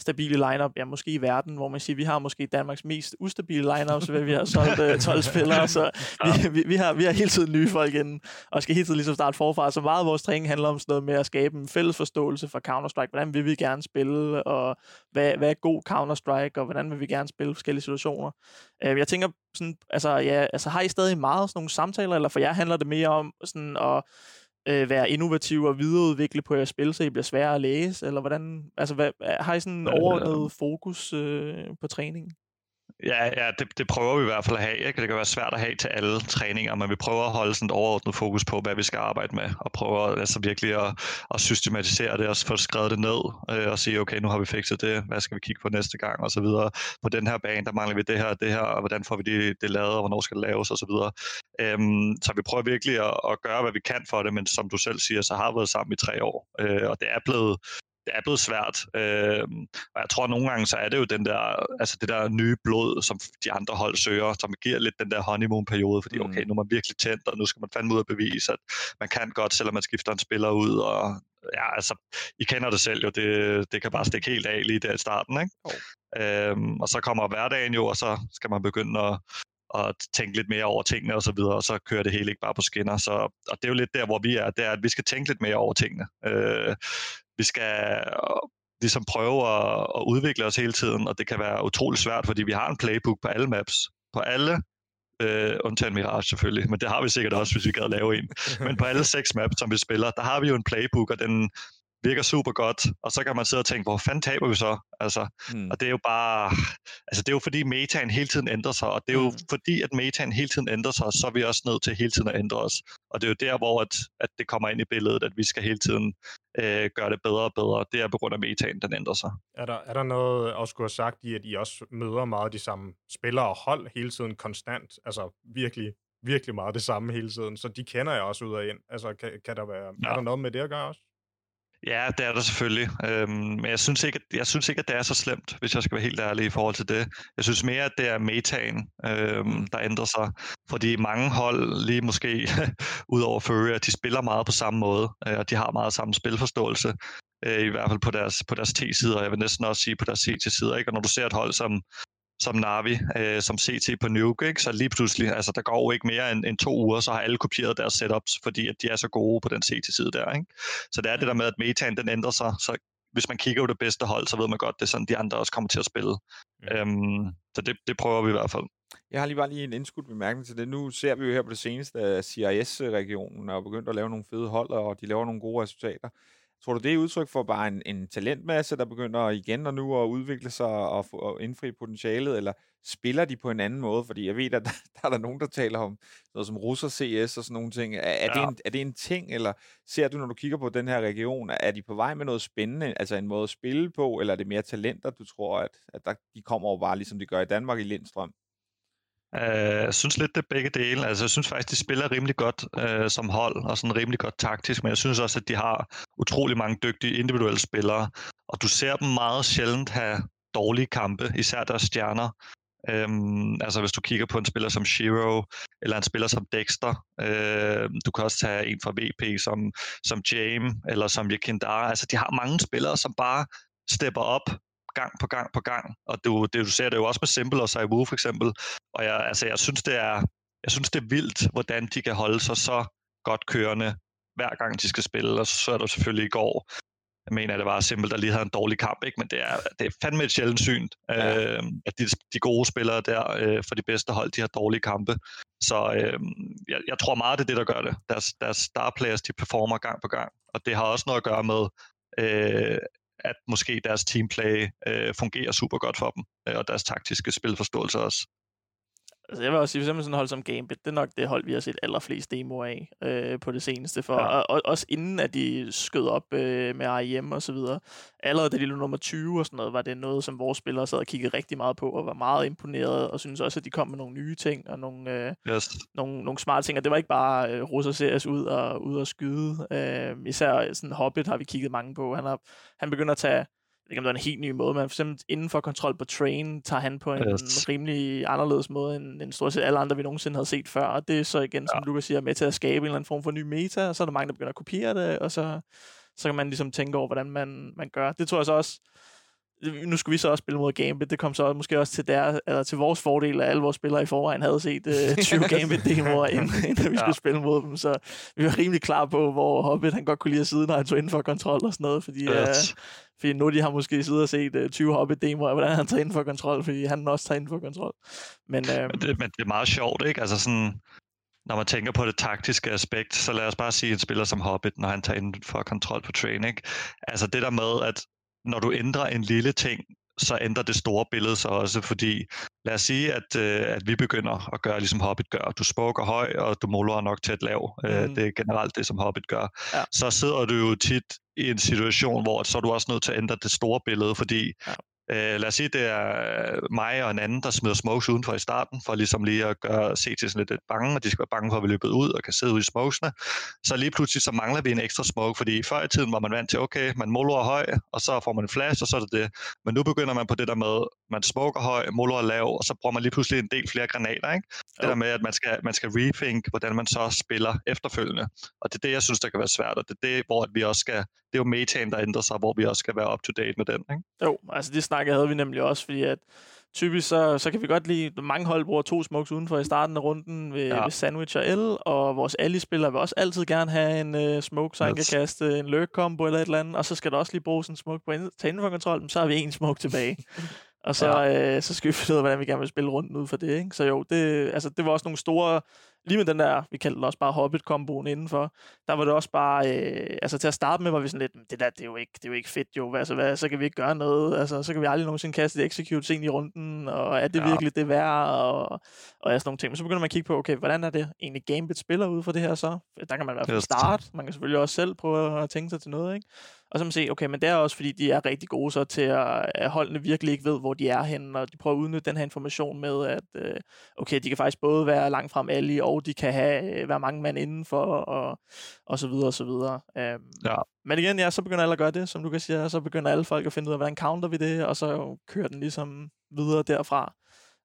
stabile lineup, ja måske i verden, hvor man siger, vi har måske Danmarks mest ustabile lineup, så vi har solgt uh, 12 <laughs> spillere, så vi, vi, vi, har, vi har hele tiden nye folk inden, og skal hele tiden ligesom starte forfra, så meget af vores træning handler om sådan noget med at skabe en fælles forståelse for Counter-Strike, hvordan vil vi gerne spille, og hvad, hvad er god Counter-Strike, og hvordan vil vi gerne spille forskellige situationer. Øh, jeg tænker, sådan, altså, ja, altså, har I stadig meget sådan nogle samtaler, eller for jer handler det mere om sådan at øh, være innovativ og videreudvikle på jeres spil, så I bliver sværere at læse, eller hvordan, altså, hvad, har I sådan en overordnet fokus øh, på træningen? Ja, ja det, det prøver vi i hvert fald at have. Ikke? Det kan være svært at have til alle træninger, men vi prøver at holde sådan et overordnet fokus på, hvad vi skal arbejde med, og prøver altså virkelig at, at systematisere det og få skrevet det ned, øh, og sige, okay, nu har vi fikset det, hvad skal vi kigge på næste gang, og så videre. På den her bane, der mangler vi det her og det her, og hvordan får vi det, det lavet, og hvornår skal det laves, og så videre. Øhm, så vi prøver virkelig at, at gøre, hvad vi kan for det, men som du selv siger, så har vi været sammen i tre år, øh, og det er blevet det er blevet svært. Øh, og jeg tror, at nogle gange så er det jo den der, altså det der nye blod, som de andre hold søger, som giver lidt den der honeymoon-periode, fordi okay, mm. nu er man virkelig tændt, og nu skal man fandme ud og bevise, at man kan godt, selvom man skifter en spiller ud, og ja, altså, I kender det selv jo, det, det kan bare stikke helt af lige der i starten, ikke? Oh. Øhm, og så kommer hverdagen jo, og så skal man begynde at, at tænke lidt mere over tingene og så videre, og så kører det hele ikke bare på skinner. Så, og det er jo lidt der, hvor vi er, det er, at vi skal tænke lidt mere over tingene. Øh, vi skal øh, ligesom prøve at, at udvikle os hele tiden, og det kan være utrolig svært, fordi vi har en playbook på alle maps, på alle, øh, undtagen Mirage selvfølgelig, men det har vi sikkert også, hvis vi kan lave en. <laughs> Men på alle seks maps, som vi spiller, der har vi jo en playbook, og den virker super godt, og så kan man sidde og tænke, hvor fanden taber vi så? Altså, mm. Og det er jo bare, altså det er jo fordi metaen hele tiden ændrer sig, og det er jo mm. fordi, at metaen hele tiden ændrer sig, så er vi også nødt til hele tiden at ændre os. Og det er jo der, hvor at, at det kommer ind i billedet, at vi skal hele tiden øh, gøre det bedre og bedre. Det er på grund af metaen, den ændrer sig. Er der, er der noget at skulle have sagt i, at I også møder meget de samme spillere og hold hele tiden konstant? Altså virkelig virkelig meget det samme hele tiden, så de kender jeg også ud af ind. Altså, kan, kan der være, ja. er der noget med det at gøre også? Ja, det er der selvfølgelig. Øhm, men jeg synes, ikke, at, jeg synes ikke, at det er så slemt, hvis jeg skal være helt ærlig i forhold til det. Jeg synes mere, at det er metaen, øhm, der ændrer sig. Fordi mange hold, lige måske <laughs> ud over de spiller meget på samme måde, øh, og de har meget samme spilforståelse. Øh, I hvert fald på deres, på deres T-sider, og jeg vil næsten også sige på deres CT-sider. Ikke? Og når du ser et hold som, som Navi, øh, som CT på Nuke, ikke? så lige pludselig, altså der går jo ikke mere end, end to uger, så har alle kopieret deres setups, fordi at de er så gode på den CT-side der. Ikke? Så det er det der med, at metaen den ændrer sig, så hvis man kigger på det bedste hold, så ved man godt, det er sådan, de andre også kommer til at spille. Mm. Øhm, så det, det prøver vi i hvert fald. Jeg har lige bare lige en indskudt bemærkning til det. Nu ser vi jo her på det seneste, at CIS-regionen er begyndt at lave nogle fede hold, og de laver nogle gode resultater. Tror du, det er udtryk for bare en, en talentmasse, der begynder igen og nu at udvikle sig og, og indfri potentialet, eller spiller de på en anden måde? Fordi jeg ved, at <laughs> der, der er der nogen, der taler om noget som russer CS og sådan nogle ting. Er, er, ja. det en, er det en ting, eller ser du, når du kigger på den her region, er de på vej med noget spændende, altså en måde at spille på, eller er det mere talenter, du tror, at, at der, de kommer over bare, ligesom de gør i Danmark i Lindstrøm? Uh, jeg synes lidt, det er begge dele. Altså, jeg synes faktisk, de spiller rimelig godt øh, som hold, og sådan rimelig godt taktisk, men jeg synes også, at de har utrolig mange dygtige individuelle spillere, og du ser dem meget sjældent have dårlige kampe, især deres stjerner. Øhm, altså hvis du kigger på en spiller som Shiro, eller en spiller som Dexter, uh, du kan også tage en fra VP som, som James, eller som Yakindara. Altså de har mange spillere, som bare stepper op gang på gang på gang. Og du, det, du ser det jo også med Simple og Saiwu for eksempel. Og jeg, altså, jeg, synes, det er, jeg synes, det er vildt, hvordan de kan holde sig så godt kørende, hver gang de skal spille. Og så er der selvfølgelig i går, jeg mener, det var simpelt, der lige havde en dårlig kamp, ikke? men det er, det er fandme et sjældent syn, ja. øh, at de, de gode spillere der øh, for de bedste hold, de har dårlige kampe. Så øh, jeg, jeg tror meget, det er det, der gør det. Deres, deres star players, de performer gang på gang, og det har også noget at gøre med, øh, at måske deres teamplay øh, fungerer super godt for dem, øh, og deres taktiske spilforståelse også. Altså, jeg vil også sige, for eksempel sådan hold som Gambit, det er nok det hold, vi har set allerflest demoer af øh, på det seneste. For, ja. og, og, også inden, at de skød op øh, med RIM og så videre. Allerede da de lå nummer 20 og sådan noget, var det noget, som vores spillere sad og kiggede rigtig meget på, og var meget imponeret, og synes også, at de kom med nogle nye ting, og nogle, øh, yes. nogle, nogle smarte ting. Og det var ikke bare øh, russer series ud og, ud og skyde. Øh, især sådan Hobbit har vi kigget mange på. Han, har, han begynder at tage ikke om det er en helt ny måde, men for eksempel inden for kontrol på train, tager han på en yes. rimelig anderledes måde, end, end stort set alle andre, vi nogensinde havde set før. Og det er så igen, som ja. Lukas siger, med til at skabe en eller anden form for ny meta, og så er der mange, der begynder at kopiere det, og så, så kan man ligesom tænke over, hvordan man, man gør. Det tror jeg så også, nu skulle vi så også spille mod Gambit. Det kom så måske også til, der, eller til vores fordel, at alle vores spillere i forvejen havde set <laughs> uh, 20 Gambit-demoer, inden, inden vi ja. skulle spille mod dem. Så vi var rimelig klar på, hvor Hobbit han godt kunne lide at sidde, når han tog ind for kontrol og sådan noget. Fordi, yes. uh, fordi nu de har måske siddet og set uh, 20 Hobbit-demoer, hvordan han tager ind for kontrol, fordi han også tager ind for kontrol. Men, uh, men, det, men det er meget sjovt, ikke? Altså sådan, når man tænker på det taktiske aspekt, så lad os bare sige en spiller som Hobbit, når han tager ind for kontrol på training. Altså det der med, at når du ændrer en lille ting, så ændrer det store billede sig også, fordi lad os sige, at, øh, at vi begynder at gøre, ligesom Hobbit gør. Du smoker høj, og du måler nok et lav. Mm. Øh, det er generelt det, som Hobbit gør. Ja. Så sidder du jo tit i en situation, hvor så er du også nødt til at ændre det store billede, fordi ja. Øh, lad os sige, det er øh, mig og en anden, der smider smokes udenfor i starten, for ligesom lige at gøre, se til sådan lidt, lidt bange, og de skal være bange for at vi løbet ud og kan sidde ude i smokesene. Så lige pludselig så mangler vi en ekstra smoke, fordi før i tiden var man vant til, okay, man moloer høj, og så får man en flash, og så er det det. Men nu begynder man på det der med, man smoker høj, moloer lav, og så bruger man lige pludselig en del flere granater. Ikke? Det der med, at man skal, man skal rethink, hvordan man så spiller efterfølgende. Og det er det, jeg synes, der kan være svært, og det er det, hvor vi også skal, det er jo metaen, der ændrer sig, hvor vi også skal være up to date med den. Ikke? Jo, altså det snakke havde vi nemlig også, fordi at typisk så, så kan vi godt lide, mange hold bruger to smokes udenfor i starten af runden ved, ja. ved Sandwich og L, og vores ally-spillere vil også altid gerne have en uh, smoke, så han yes. kan kaste en lurk combo eller et eller andet, og så skal der også lige bruges en smoke på ind, til kontrol, så har vi en smoke tilbage. <laughs> og så, ja. øh, så skal vi finde ud af, hvordan vi gerne vil spille rundt ud for det. Ikke? Så jo, det, altså, det var også nogle store lige med den der, vi kaldte det også bare Hobbit-komboen indenfor, der var det også bare, øh, altså til at starte med var vi sådan lidt, det der, det er jo ikke, det er jo ikke fedt jo, altså hvad, så kan vi ikke gøre noget, altså så kan vi aldrig nogensinde kaste et execute sent i runden, og er det ja. virkelig det værd, og, og ja, sådan nogle ting. Men så begynder man at kigge på, okay, hvordan er det egentlig Gambit spiller ud for det her så? Der kan man i hvert fald starte, man kan selvfølgelig også selv prøve at tænke sig til noget, ikke? Og så man se, okay, men det er også fordi, de er rigtig gode så til at, at holdene virkelig ikke ved, hvor de er henne, og de prøver at udnytte den her information med, at øh, okay, de kan faktisk både være langt frem alle, og de kan have, øh, være mange mand indenfor, og, og så videre, og så videre. Um, ja. Men igen, ja, så begynder alle at gøre det, som du kan sige, så begynder alle folk at finde ud af, hvordan counter vi det, og så kører den ligesom videre derfra.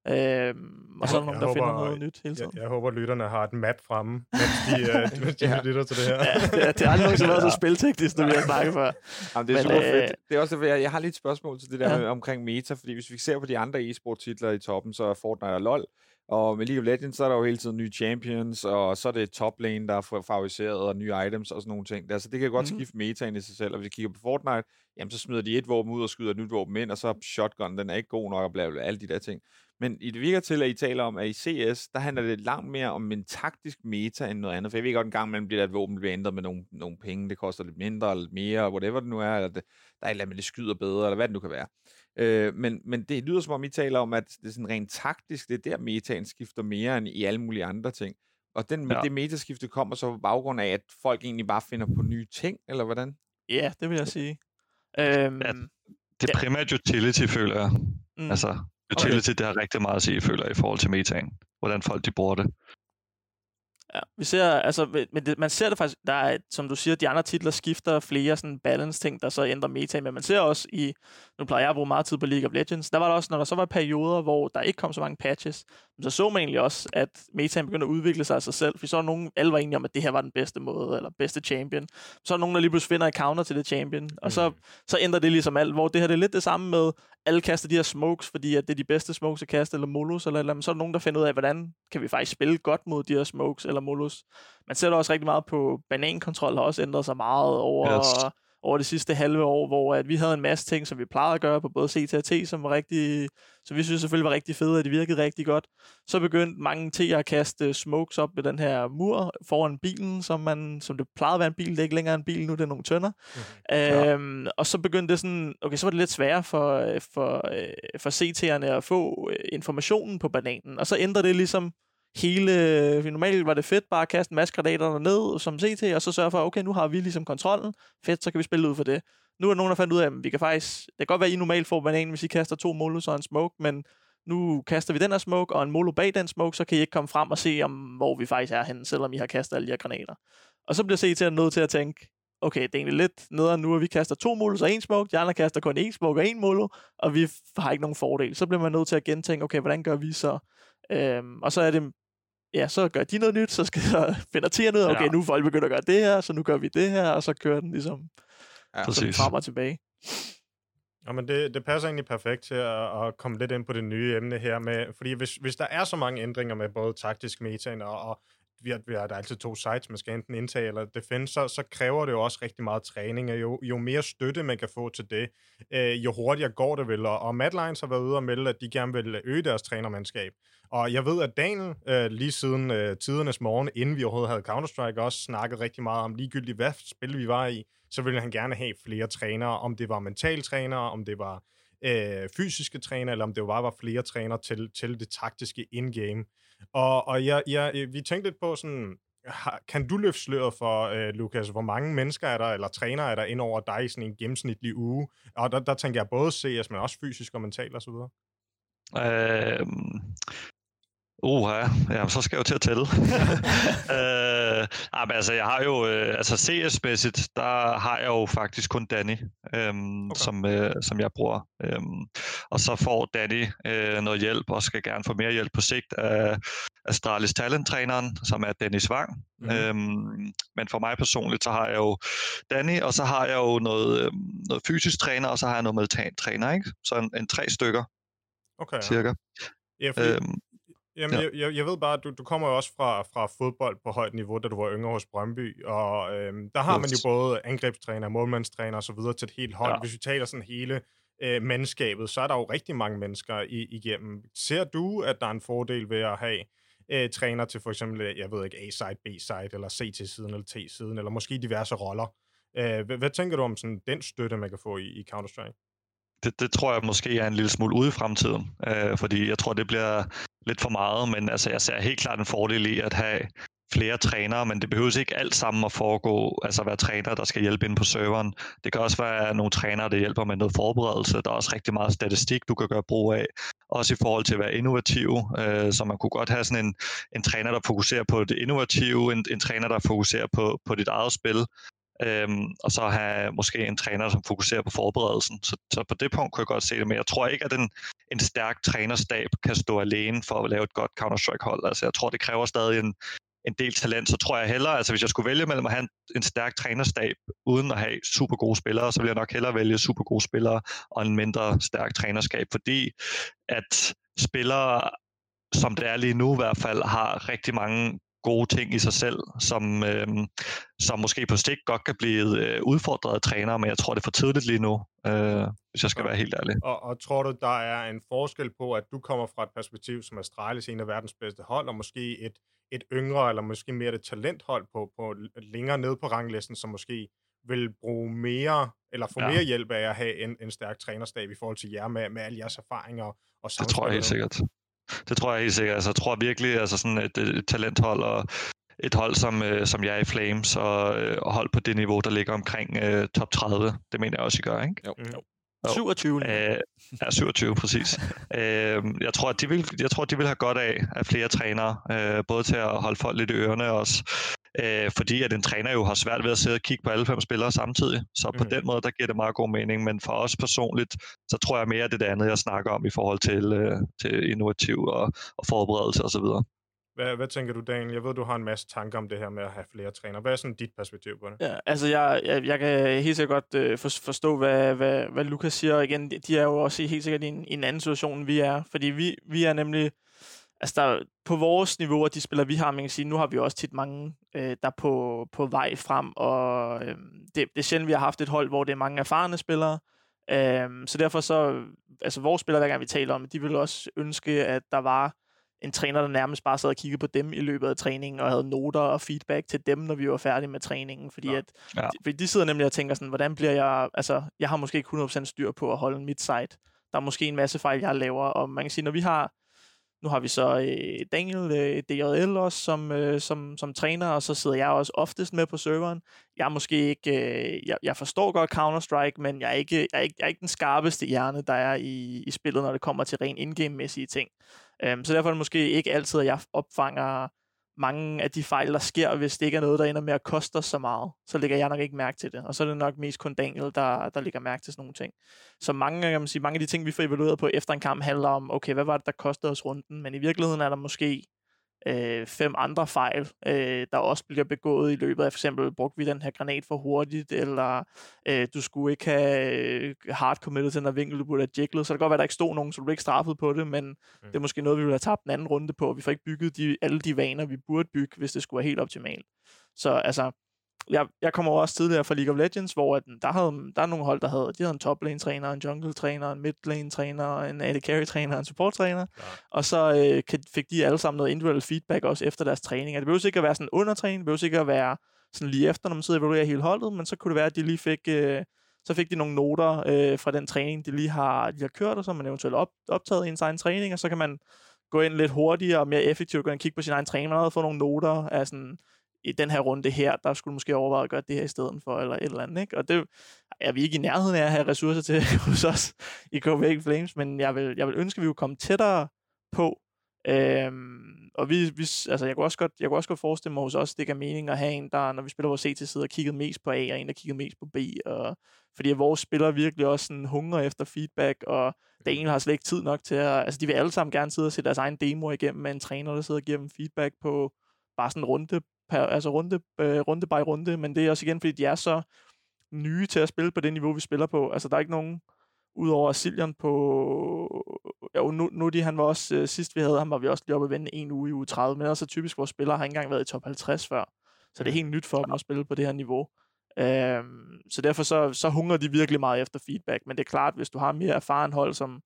Øhm, og så er der nogen, der håber, finder noget nyt hele tiden. Jeg, jeg håber, lytterne har et map fremme, mens de, uh, <laughs> mens de ja. lytter til det her. ja, det, er, det er aldrig nogensinde været så <laughs> spilteknisk, når vi har snakket før. Jamen, det er Men, super øh, fedt. Det er også, jeg, jeg har lidt spørgsmål til det der ja. med, omkring meta, fordi hvis vi ser på de andre e-sport-titler i toppen, så er Fortnite og LoL, og med League of Legends, så er der jo hele tiden nye champions, og så er det top lane, der er favoriseret, og nye items og sådan nogle ting. Altså, det kan godt mm-hmm. skifte metaen i sig selv, og hvis vi kigger på Fortnite, jamen, så smider de et våben ud og skyder et nyt våben ind, og så shotgun, den er ikke god nok, og bla, bla, alle de der ting. Men i det virker til, at I taler om, at i CS, der handler det langt mere om en taktisk meta end noget andet. For jeg ved godt, en gang man bliver et våben bliver ændret med nogle, nogle penge, det koster lidt mindre eller lidt mere, whatever det nu er, eller det, der er et eller andet, det skyder bedre, eller hvad det nu kan være. Øh, men, men det lyder som om, I taler om, at det er sådan rent taktisk, det er der metaen skifter mere end i alle mulige andre ting. Og den, ja. det metaskifte kommer så på baggrund af, at folk egentlig bare finder på nye ting, eller hvordan? Ja, det vil jeg sige. Øhm, ja, det er primært utility, føler jeg. Mm. Altså, utility, okay. det har rigtig meget at sige, føler jeg, i forhold til metaen. Hvordan folk de bruger det. Ja, vi ser, altså, men det, man ser det faktisk, der er, som du siger, de andre titler skifter flere sådan balance ting, der så ændrer meta, men man ser også i, nu plejer jeg at bruge meget tid på League of Legends, der var der også, når der så var perioder, hvor der ikke kom så mange patches, så så man egentlig også, at metaen begyndte at udvikle sig af sig selv, for så var nogen, alle var enige om, at det her var den bedste måde, eller bedste champion. Så er nogen, der lige pludselig finder et counter til det champion, og så, mm. så ændrer det ligesom alt, hvor det her det er lidt det samme med, alle kaster de her smokes, fordi at det er de bedste smokes at kaste, eller molos, eller, eller så er der nogen, der finder ud af, hvordan kan vi faktisk spille godt mod de her smokes, eller molos. Man ser også rigtig meget på banankontrol, har også ændret sig meget over... Yes over det sidste halve år, hvor at vi havde en masse ting, som vi plejede at gøre på både CT og T, som var rigtig, som vi synes selvfølgelig var rigtig fede, og de virkede rigtig godt. Så begyndte mange T at kaste smokes op ved den her mur foran bilen, som, man, som det plejede at være en bil, det er ikke længere en bil, nu det er nogle tønder. Mm-hmm. Øhm, og så begyndte det sådan, okay, så var det lidt sværere for, for, for CT'erne at få øh, informationen på bananen, og så ændrer det ligesom hele... Øh, normalt var det fedt bare at kaste en masse granater ned som CT, og så sørge for, okay, nu har vi ligesom kontrollen. Fedt, så kan vi spille ud for det. Nu er der nogen, der fandt ud af, at vi kan faktisk... Det kan godt være, at I normalt får bananen, hvis I kaster to molos og en smoke, men nu kaster vi den her smoke, og en molo bag den smoke, så kan I ikke komme frem og se, om, hvor vi faktisk er henne, selvom I har kastet alle de her granater. Og så bliver CT nødt til at tænke, okay, det er egentlig lidt nederen nu, at vi kaster to molos og en smoke, de andre kaster kun en smoke og en molo, og vi har ikke nogen fordel. Så bliver man nødt til at gentænke, okay, hvordan gør vi så? Øhm, og så er det ja, så gør de noget nyt, så skal der <laughs> finder ud af, okay, ja. nu er folk begyndt at gøre det her, så nu gør vi det her, og så kører den ligesom ja, sådan frem og tilbage. Ja, men det, det passer egentlig perfekt til at, at komme lidt ind på det nye emne her med, fordi hvis, hvis der er så mange ændringer med både taktisk metaen og, og vi har, vi har der er altid to sites, man skal enten indtage eller defend, så, så kræver det jo også rigtig meget træning, og jo, jo mere støtte man kan få til det, øh, jo hurtigere går det vel. Og, og Mad Lions har været ude og melde, at de gerne vil øge deres trænermandskab. Og jeg ved, at Daniel øh, lige siden øh, tidernes morgen, inden vi overhovedet havde Counter-Strike, også snakket rigtig meget om ligegyldigt, hvad spil vi var i, så ville han gerne have flere trænere, om det var mentaltrænere, om det var øh, fysiske træner, eller om det jo bare var flere træner til, til det taktiske in-game. Og, og jeg, jeg, øh, vi tænkte lidt på sådan, kan du løfte sløret for, øh, Lukas, hvor mange mennesker er der, eller træner er der ind over dig i sådan en gennemsnitlig uge? Og der, der tænker jeg både CS, men også fysisk og mentalt osv. Øh, Uha, ja, så skal jeg jo til at tælle. <laughs> øh, men altså, jeg har jo, øh, altså CS-mæssigt, der har jeg jo faktisk kun Danny, øhm, okay. som, øh, som jeg bruger. Øhm, og så får Danny øh, noget hjælp, og skal gerne få mere hjælp på sigt af Astralis Talent-træneren, som er Dennis Wang. Mm. Øhm, men for mig personligt, så har jeg jo Danny, og så har jeg jo noget, øh, noget fysisk træner, og så har jeg noget mental træner, ikke? Så en, en tre stykker, okay, cirka. Ja, fordi, øhm, Jamen, ja. jeg, jeg ved bare, at du, du kommer jo også fra, fra fodbold på højt niveau, da du var yngre hos Brøndby, og øhm, der har man jo både angrebstræner, målmandstræner og så videre til et helt hold. Ja. Hvis vi taler sådan hele øh, mandskabet, så er der jo rigtig mange mennesker i, igennem. Ser du, at der er en fordel ved at have øh, træner til for eksempel, jeg ved ikke, A-side, B-side, eller C-siden, eller T-siden, eller måske diverse roller? Øh, hvad, hvad tænker du om sådan den støtte, man kan få i, i Counter-Strike? det, det tror jeg måske er en lille smule ude i fremtiden, øh, fordi jeg tror, det bliver lidt for meget, men altså, jeg ser helt klart en fordel i at have flere trænere, men det behøves ikke alt sammen at foregå, altså være træner, der skal hjælpe ind på serveren. Det kan også være nogle trænere, der hjælper med noget forberedelse. Der er også rigtig meget statistik, du kan gøre brug af. Også i forhold til at være innovativ. Øh, så man kunne godt have sådan en, en træner, der fokuserer på det innovative, en, en træner, der fokuserer på, på dit eget spil, øhm, og så have måske en træner, som fokuserer på forberedelsen. Så, så på det punkt kunne jeg godt se det, men jeg tror ikke, at en, en stærk trænerstab kan stå alene for at lave et godt Counter-Strike-hold. Altså, jeg tror, det kræver stadig en, en del talent, så tror jeg hellere, altså hvis jeg skulle vælge mellem at have en, en stærk trænerstab, uden at have super gode spillere, så ville jeg nok hellere vælge super gode spillere og en mindre stærk trænerskab, fordi at spillere, som det er lige nu i hvert fald, har rigtig mange gode ting i sig selv, som, øh, som måske på stik godt kan blive øh, udfordret af trænere, men jeg tror, det er for tidligt lige nu, øh, hvis jeg skal være helt ærlig. Og, og tror du, der er en forskel på, at du kommer fra et perspektiv, som Astralis en af verdens bedste hold, og måske et, et yngre, eller måske mere et talenthold på, på længere ned på ranglisten, som måske vil bruge mere, eller få ja. mere hjælp af at have en, en stærk trænerstab i forhold til jer med, med alle jeres erfaringer og Det tror jeg helt sikkert. Det tror jeg helt sikkert. Altså, jeg tror virkelig, altså sådan et, et talenthold og et hold som, øh, som jeg er i Flames, og, øh, og hold på det niveau, der ligger omkring øh, top 30. Det mener jeg også, I gør, ikke? Jo. Mm. jo. 27. Øh, ja, 27, præcis. <laughs> øh, jeg, tror, at de vil, jeg tror, at de vil have godt af, af flere trænere, øh, både til at holde folk lidt i ørerne også, øh, fordi at en træner jo har svært ved at sidde og kigge på alle fem spillere samtidig. Så på mm. den måde, der giver det meget god mening. Men for os personligt, så tror jeg mere, at det er det andet, jeg snakker om i forhold til, øh, til innovativ og, og forberedelse osv. Hvad, hvad tænker du, Daniel? Jeg ved, du har en masse tanker om det her med at have flere trænere. Hvad er sådan dit perspektiv på det? Ja, altså, jeg, jeg, jeg kan helt sikkert godt øh, forstå, hvad, hvad, hvad Lukas siger. Igen, de er jo også helt sikkert i en, i en anden situation, end vi er. Fordi vi, vi er nemlig altså der, på vores niveau og de spillere, vi har, man kan sige, nu har vi også tit mange, øh, der er på, på vej frem, og øh, det, det er sjældent, vi har haft et hold, hvor det er mange erfarne spillere, øh, så derfor så, altså vores spillere, hver gang vi taler om, de vil også ønske, at der var en træner, der nærmest bare sad og kiggede på dem i løbet af træningen, og havde noter og feedback til dem, når vi var færdige med træningen, fordi, ja. at, ja. de, fordi de sidder nemlig og tænker sådan, hvordan bliver jeg, altså, jeg har måske ikke 100% styr på at holde mit site, der er måske en masse fejl, jeg laver, og man kan sige, når vi har nu har vi så øh, Daniel øh, DJL også som, øh, som, som træner, og så sidder jeg også oftest med på serveren. Jeg er måske ikke, øh, jeg, jeg forstår godt Counter-Strike, men jeg er, ikke, jeg, er ikke, jeg er ikke den skarpeste hjerne, der er i, i spillet, når det kommer til ren indgame-mæssige ting. Øhm, så derfor er det måske ikke altid, at jeg opfanger mange af de fejl, der sker, hvis det ikke er noget, der ender med at koste os så meget, så lægger jeg nok ikke mærke til det. Og så er det nok mest kun Daniel, der, der lægger mærke til sådan nogle ting. Så mange, kan man sige, mange af de ting, vi får evalueret på efter en kamp, handler om, okay, hvad var det, der kostede os runden? Men i virkeligheden er der måske øh, fem andre fejl, øh, der også bliver begået i løbet af, for eksempel, brugte vi den her granat for hurtigt, eller øh, du skulle ikke have øh, hard committed til den her vinkel, du burde have jiglet, så det kan godt være, at der ikke stod nogen, så du blev ikke straffet på det, men mm. det er måske noget, vi ville have tabt en anden runde på. Vi får ikke bygget de, alle de vaner, vi burde bygge, hvis det skulle være helt optimalt. Så altså, jeg, jeg kommer også tidligere fra League of Legends, hvor at, der, havde, der er nogle hold, der havde, de havde en top lane træner, en jungle træner, en mid lane træner, en AD carry træner, en support træner, ja. og så øh, fik de alle sammen noget individuel feedback også efter deres træning. Det behøver ikke at være sådan undertræning, det behøver ikke at være sådan lige efter, når man sidder og evaluerer hele holdet, men så kunne det være, at de lige fik øh, så fik de nogle noter øh, fra den træning, de lige har, de har kørt, og så man eventuelt op, optaget i en egen træning, og så kan man gå ind lidt hurtigere og mere effektivt, gå ind og kigge på sin egen træning, og få nogle noter af sådan, i den her runde her, der skulle måske overveje at gøre det her i stedet for, eller et eller andet, ikke? Og det er vi ikke i nærheden af at have ressourcer til <laughs> hos os i Copenhagen Flames, men jeg vil, jeg vil ønske, at vi kunne komme tættere på, Øhm, og vi, vi, altså jeg kunne, også godt, jeg kunne også godt forestille mig hos os, det gav mening at have en, der, når vi spiller vores CT-side, og kigget mest på A, og en, der kigget mest på B. Og, fordi vores spillere virkelig også sådan hungrer efter feedback, og Daniel har slet ikke tid nok til at... Altså, de vil alle sammen gerne sidde og se deres egen demo igennem med en træner, der sidder og giver dem feedback på bare sådan runde, per, altså runde, øh, runde by runde, men det er også igen, fordi de er så nye til at spille på det niveau, vi spiller på. Altså, der er ikke nogen Udover Siljan på... Ja, nu, nu de, han var også... Øh, sidst vi havde ham, var vi også lige oppe at vende en uge i uge 30. Men altså typisk, vores spillere har ikke engang været i top 50 før. Så det er helt nyt for dem at spille på det her niveau. Øhm, så derfor så, så hungrer de virkelig meget efter feedback. Men det er klart, hvis du har mere erfaren hold, som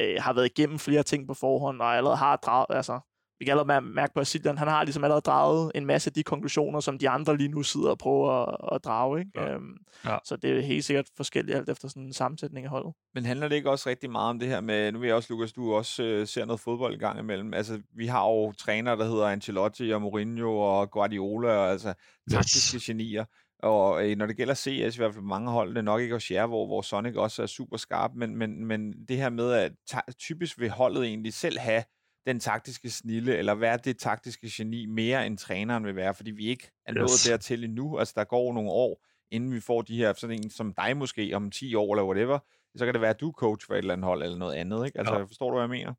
øh, har været igennem flere ting på forhånd, og allerede har draget, altså vi kan allerede mærke på, at Siljan, han har ligesom allerede draget en masse af de konklusioner, som de andre lige nu sidder og prøver at, at drage. Ikke? Ja. Øhm, ja. Så det er helt sikkert forskelligt alt efter sådan en sammensætning af holdet. Men handler det ikke også rigtig meget om det her med, nu ved jeg også, Lukas, du også øh, ser noget fodbold i gang imellem. Altså, vi har jo trænere, der hedder Ancelotti og Mourinho og Guardiola, og altså taktiske genier. Og øh, når det gælder CS, i hvert fald mange hold, det er nok ikke hos jer, hvor, hvor Sonic også er super skarp, men, men, men det her med, at typisk vil holdet egentlig selv have den taktiske snille, eller være det taktiske geni mere end træneren vil være, fordi vi ikke er nået yes. dertil endnu. Altså, der går nogle år, inden vi får de her, sådan en som dig måske, om 10 år eller whatever, så kan det være, at du er coach for et eller andet hold eller noget andet, ikke? Altså, ja. forstår du, hvad jeg mener?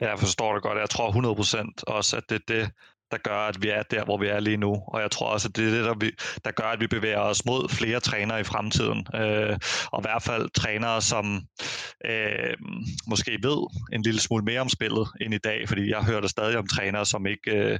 Ja, jeg forstår det godt. Jeg tror 100% også, at det er det, der gør, at vi er der, hvor vi er lige nu. Og jeg tror også, at det er det, der, vi, der gør, at vi bevæger os mod flere trænere i fremtiden. Øh, og i hvert fald trænere, som øh, måske ved en lille smule mere om spillet end i dag, fordi jeg hører der stadig om trænere, som ikke, øh,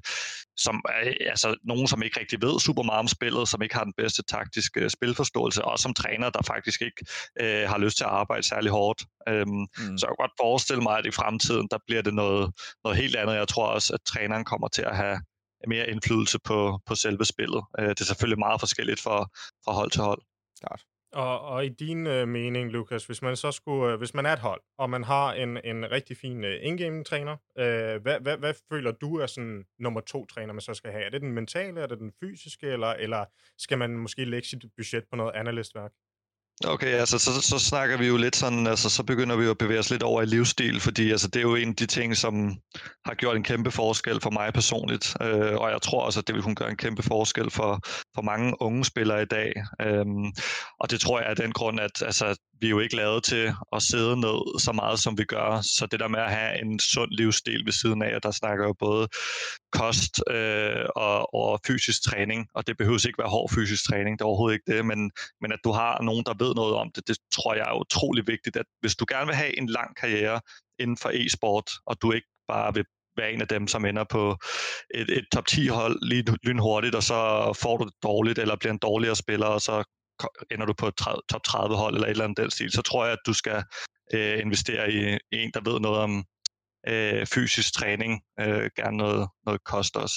som er, altså nogen, som ikke rigtig ved super meget om spillet, som ikke har den bedste taktiske spilforståelse, og som træner, der faktisk ikke øh, har lyst til at arbejde særlig hårdt. Øhm, mm. Så jeg kan godt forestille mig, at i fremtiden, der bliver det noget, noget helt andet. Jeg tror også, at træneren kommer til at have mere indflydelse på, på selve spillet. Øh, det er selvfølgelig meget forskelligt fra, fra hold til hold. Klart. Og, og i din øh, mening, Lukas, hvis man så skulle, øh, hvis man er et hold, og man har en, en rigtig fin øh, indgame-træner, øh, hvad, hvad, hvad føler du er sådan nummer to træner, man så skal have? Er det den mentale, er det den fysiske, eller, eller skal man måske lægge sit budget på noget analystværk? Okay, altså så, så snakker vi jo lidt sådan, altså så begynder vi jo at bevæge os lidt over i livsstil, fordi altså det er jo en af de ting, som har gjort en kæmpe forskel for mig personligt, øh, og jeg tror også, at det vil kunne gøre en kæmpe forskel for, for mange unge spillere i dag. Øh, og det tror jeg er den grund, at altså, vi er jo ikke lavet til at sidde ned så meget, som vi gør, så det der med at have en sund livsstil ved siden af, der snakker jo både kost øh, og, og fysisk træning, og det behøver ikke være hård fysisk træning, det er overhovedet ikke det, men, men at du har nogen, der ved noget om det, det tror jeg er utrolig vigtigt, at hvis du gerne vil have en lang karriere inden for e-sport, og du ikke bare vil være en af dem, som ender på et, et top 10 hold lige lynhurtigt, og så får du det dårligt, eller bliver en dårligere spiller, og så ender du på et top 30 hold, eller et eller andet den stil, så tror jeg, at du skal øh, investere i en, der ved noget om øh, fysisk træning, øh, gerne noget, noget kost også.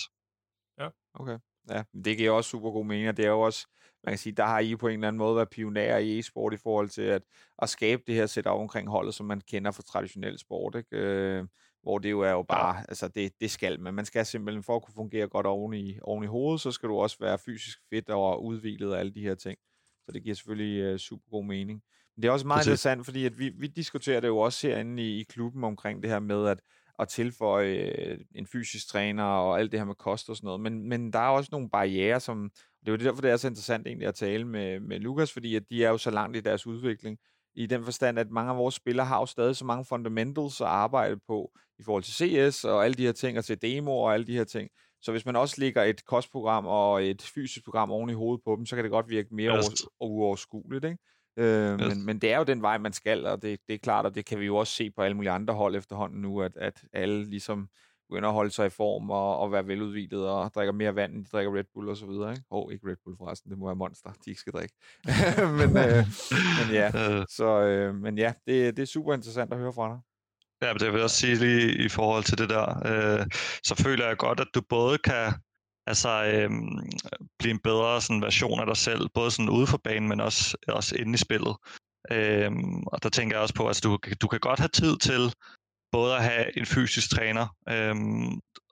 Ja, okay. Ja, det giver også super god mening, og det er jo også, man kan sige, der har I på en eller anden måde været pionerer i e-sport i forhold til at, at skabe det her setup omkring holdet, som man kender fra traditionel sport, ikke? Øh, hvor det jo er jo bare, ja. altså det, det skal man. Man skal simpelthen, for at kunne fungere godt oven i, oven i hovedet, så skal du også være fysisk fit og udviklet og alle de her ting. Så det giver selvfølgelig uh, super god mening. Men det er også meget Præcis. interessant, fordi at vi, vi diskuterer det jo også herinde i, i klubben omkring det her med, at at tilføje øh, en fysisk træner og alt det her med kost og sådan noget. Men, men der er også nogle barriere, som... Det er jo derfor, det er så interessant egentlig at tale med, med Lukas, fordi at de er jo så langt i deres udvikling. I den forstand, at mange af vores spillere har jo stadig så mange fundamentals at arbejde på i forhold til CS og alle de her ting, og til demo og alle de her ting. Så hvis man også lægger et kostprogram og et fysisk program oven i hovedet på dem, så kan det godt virke mere uoverskueligt, ikke? Øh, yes. men, men det er jo den vej, man skal, og det, det er klart, og det kan vi jo også se på alle mulige andre hold efterhånden nu, at, at alle ligesom begynder at holde sig i form og, og være veludvilet og drikker mere vand, end de drikker Red Bull og så videre. Ikke? Oh, ikke Red Bull forresten, det må være Monster, de ikke skal drikke. <laughs> men, øh, men ja, <laughs> så, øh, men ja det, det er super interessant at høre fra dig. Ja, men det vil jeg også sige lige i forhold til det der, øh, så føler jeg godt, at du både kan Altså øh, blive en bedre sådan, version af dig selv, både sådan ude for banen, men også, også inde i spillet. Øh, og der tænker jeg også på, at altså, du, du kan godt have tid til både at have en fysisk træner, øh,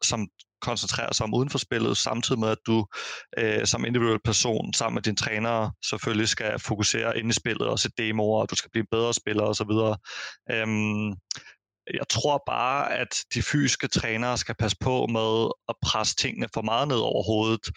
som koncentrerer sig om uden for spillet, samtidig med, at du øh, som individuel person sammen med din træner selvfølgelig skal fokusere inde i spillet og se demoer, og du skal blive en bedre spiller osv. Øhm, jeg tror bare, at de fysiske trænere skal passe på med at presse tingene for meget ned over hovedet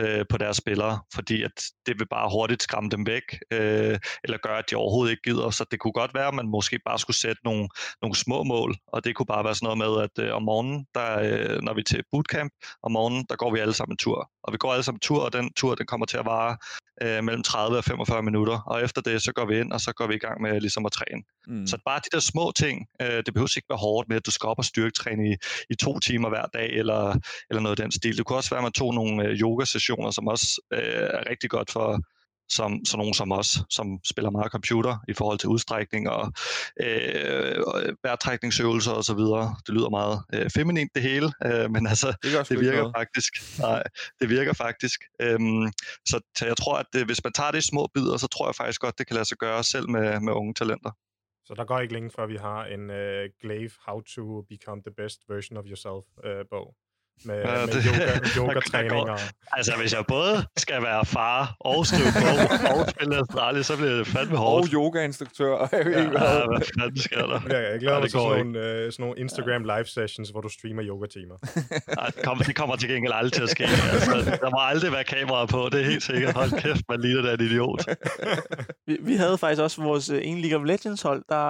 øh, på deres spillere, fordi at det vil bare hurtigt skræmme dem væk, øh, eller gøre, at de overhovedet ikke gider. Så det kunne godt være, at man måske bare skulle sætte nogle, nogle små mål, og det kunne bare være sådan noget med, at øh, om morgenen, der, øh, når vi er til bootcamp, om morgenen, der går vi alle sammen en tur. Og vi går alle sammen en tur, og den tur, den kommer til at vare øh, mellem 30 og 45 minutter, og efter det, så går vi ind, og så går vi i gang med ligesom at træne. Mm. Så bare de der små ting, øh, det behøver ikke være hårdt med, at du skal op og styrketræne i, i to timer hver dag, eller, eller noget af den stil. Det kunne også være, at man tog nogle øh, yoga-sessioner, som også øh, er rigtig godt for, som sådan nogen som os, som spiller meget computer i forhold til udstrækning og øh, vejrtrækningsøvelser og så videre. Det lyder meget øh, feminint det hele, øh, men altså det, det virker faktisk. Nej, det virker faktisk. Øhm, så, så jeg tror, at det, hvis man tager det i små bidder, så tror jeg faktisk godt, det kan lade sig gøre selv med, med unge talenter. Så der går ikke længe før vi har en uh, Glaive How to Become the Best Version of Yourself uh, bog med, ja, med yoga, <laughs> yoga-træning. Og... Altså, hvis jeg både skal være far og skrive bog <laughs> og spille Astralis, så bliver det fandme hårdt. Og yoga-instruktør. <laughs> ja, ja, hvad fanden sker der? Ja, jeg glæder ja, mig til sådan nogle, uh, sådan nogle Instagram live sessions, hvor du streamer yoga-timer. ja, det, kommer, det kommer til gengæld aldrig til at ske. Altså, der må aldrig være kamera på, det er helt sikkert. Hold kæft, man ligner da en idiot. vi, vi havde faktisk også vores uh, en League of Legends hold, der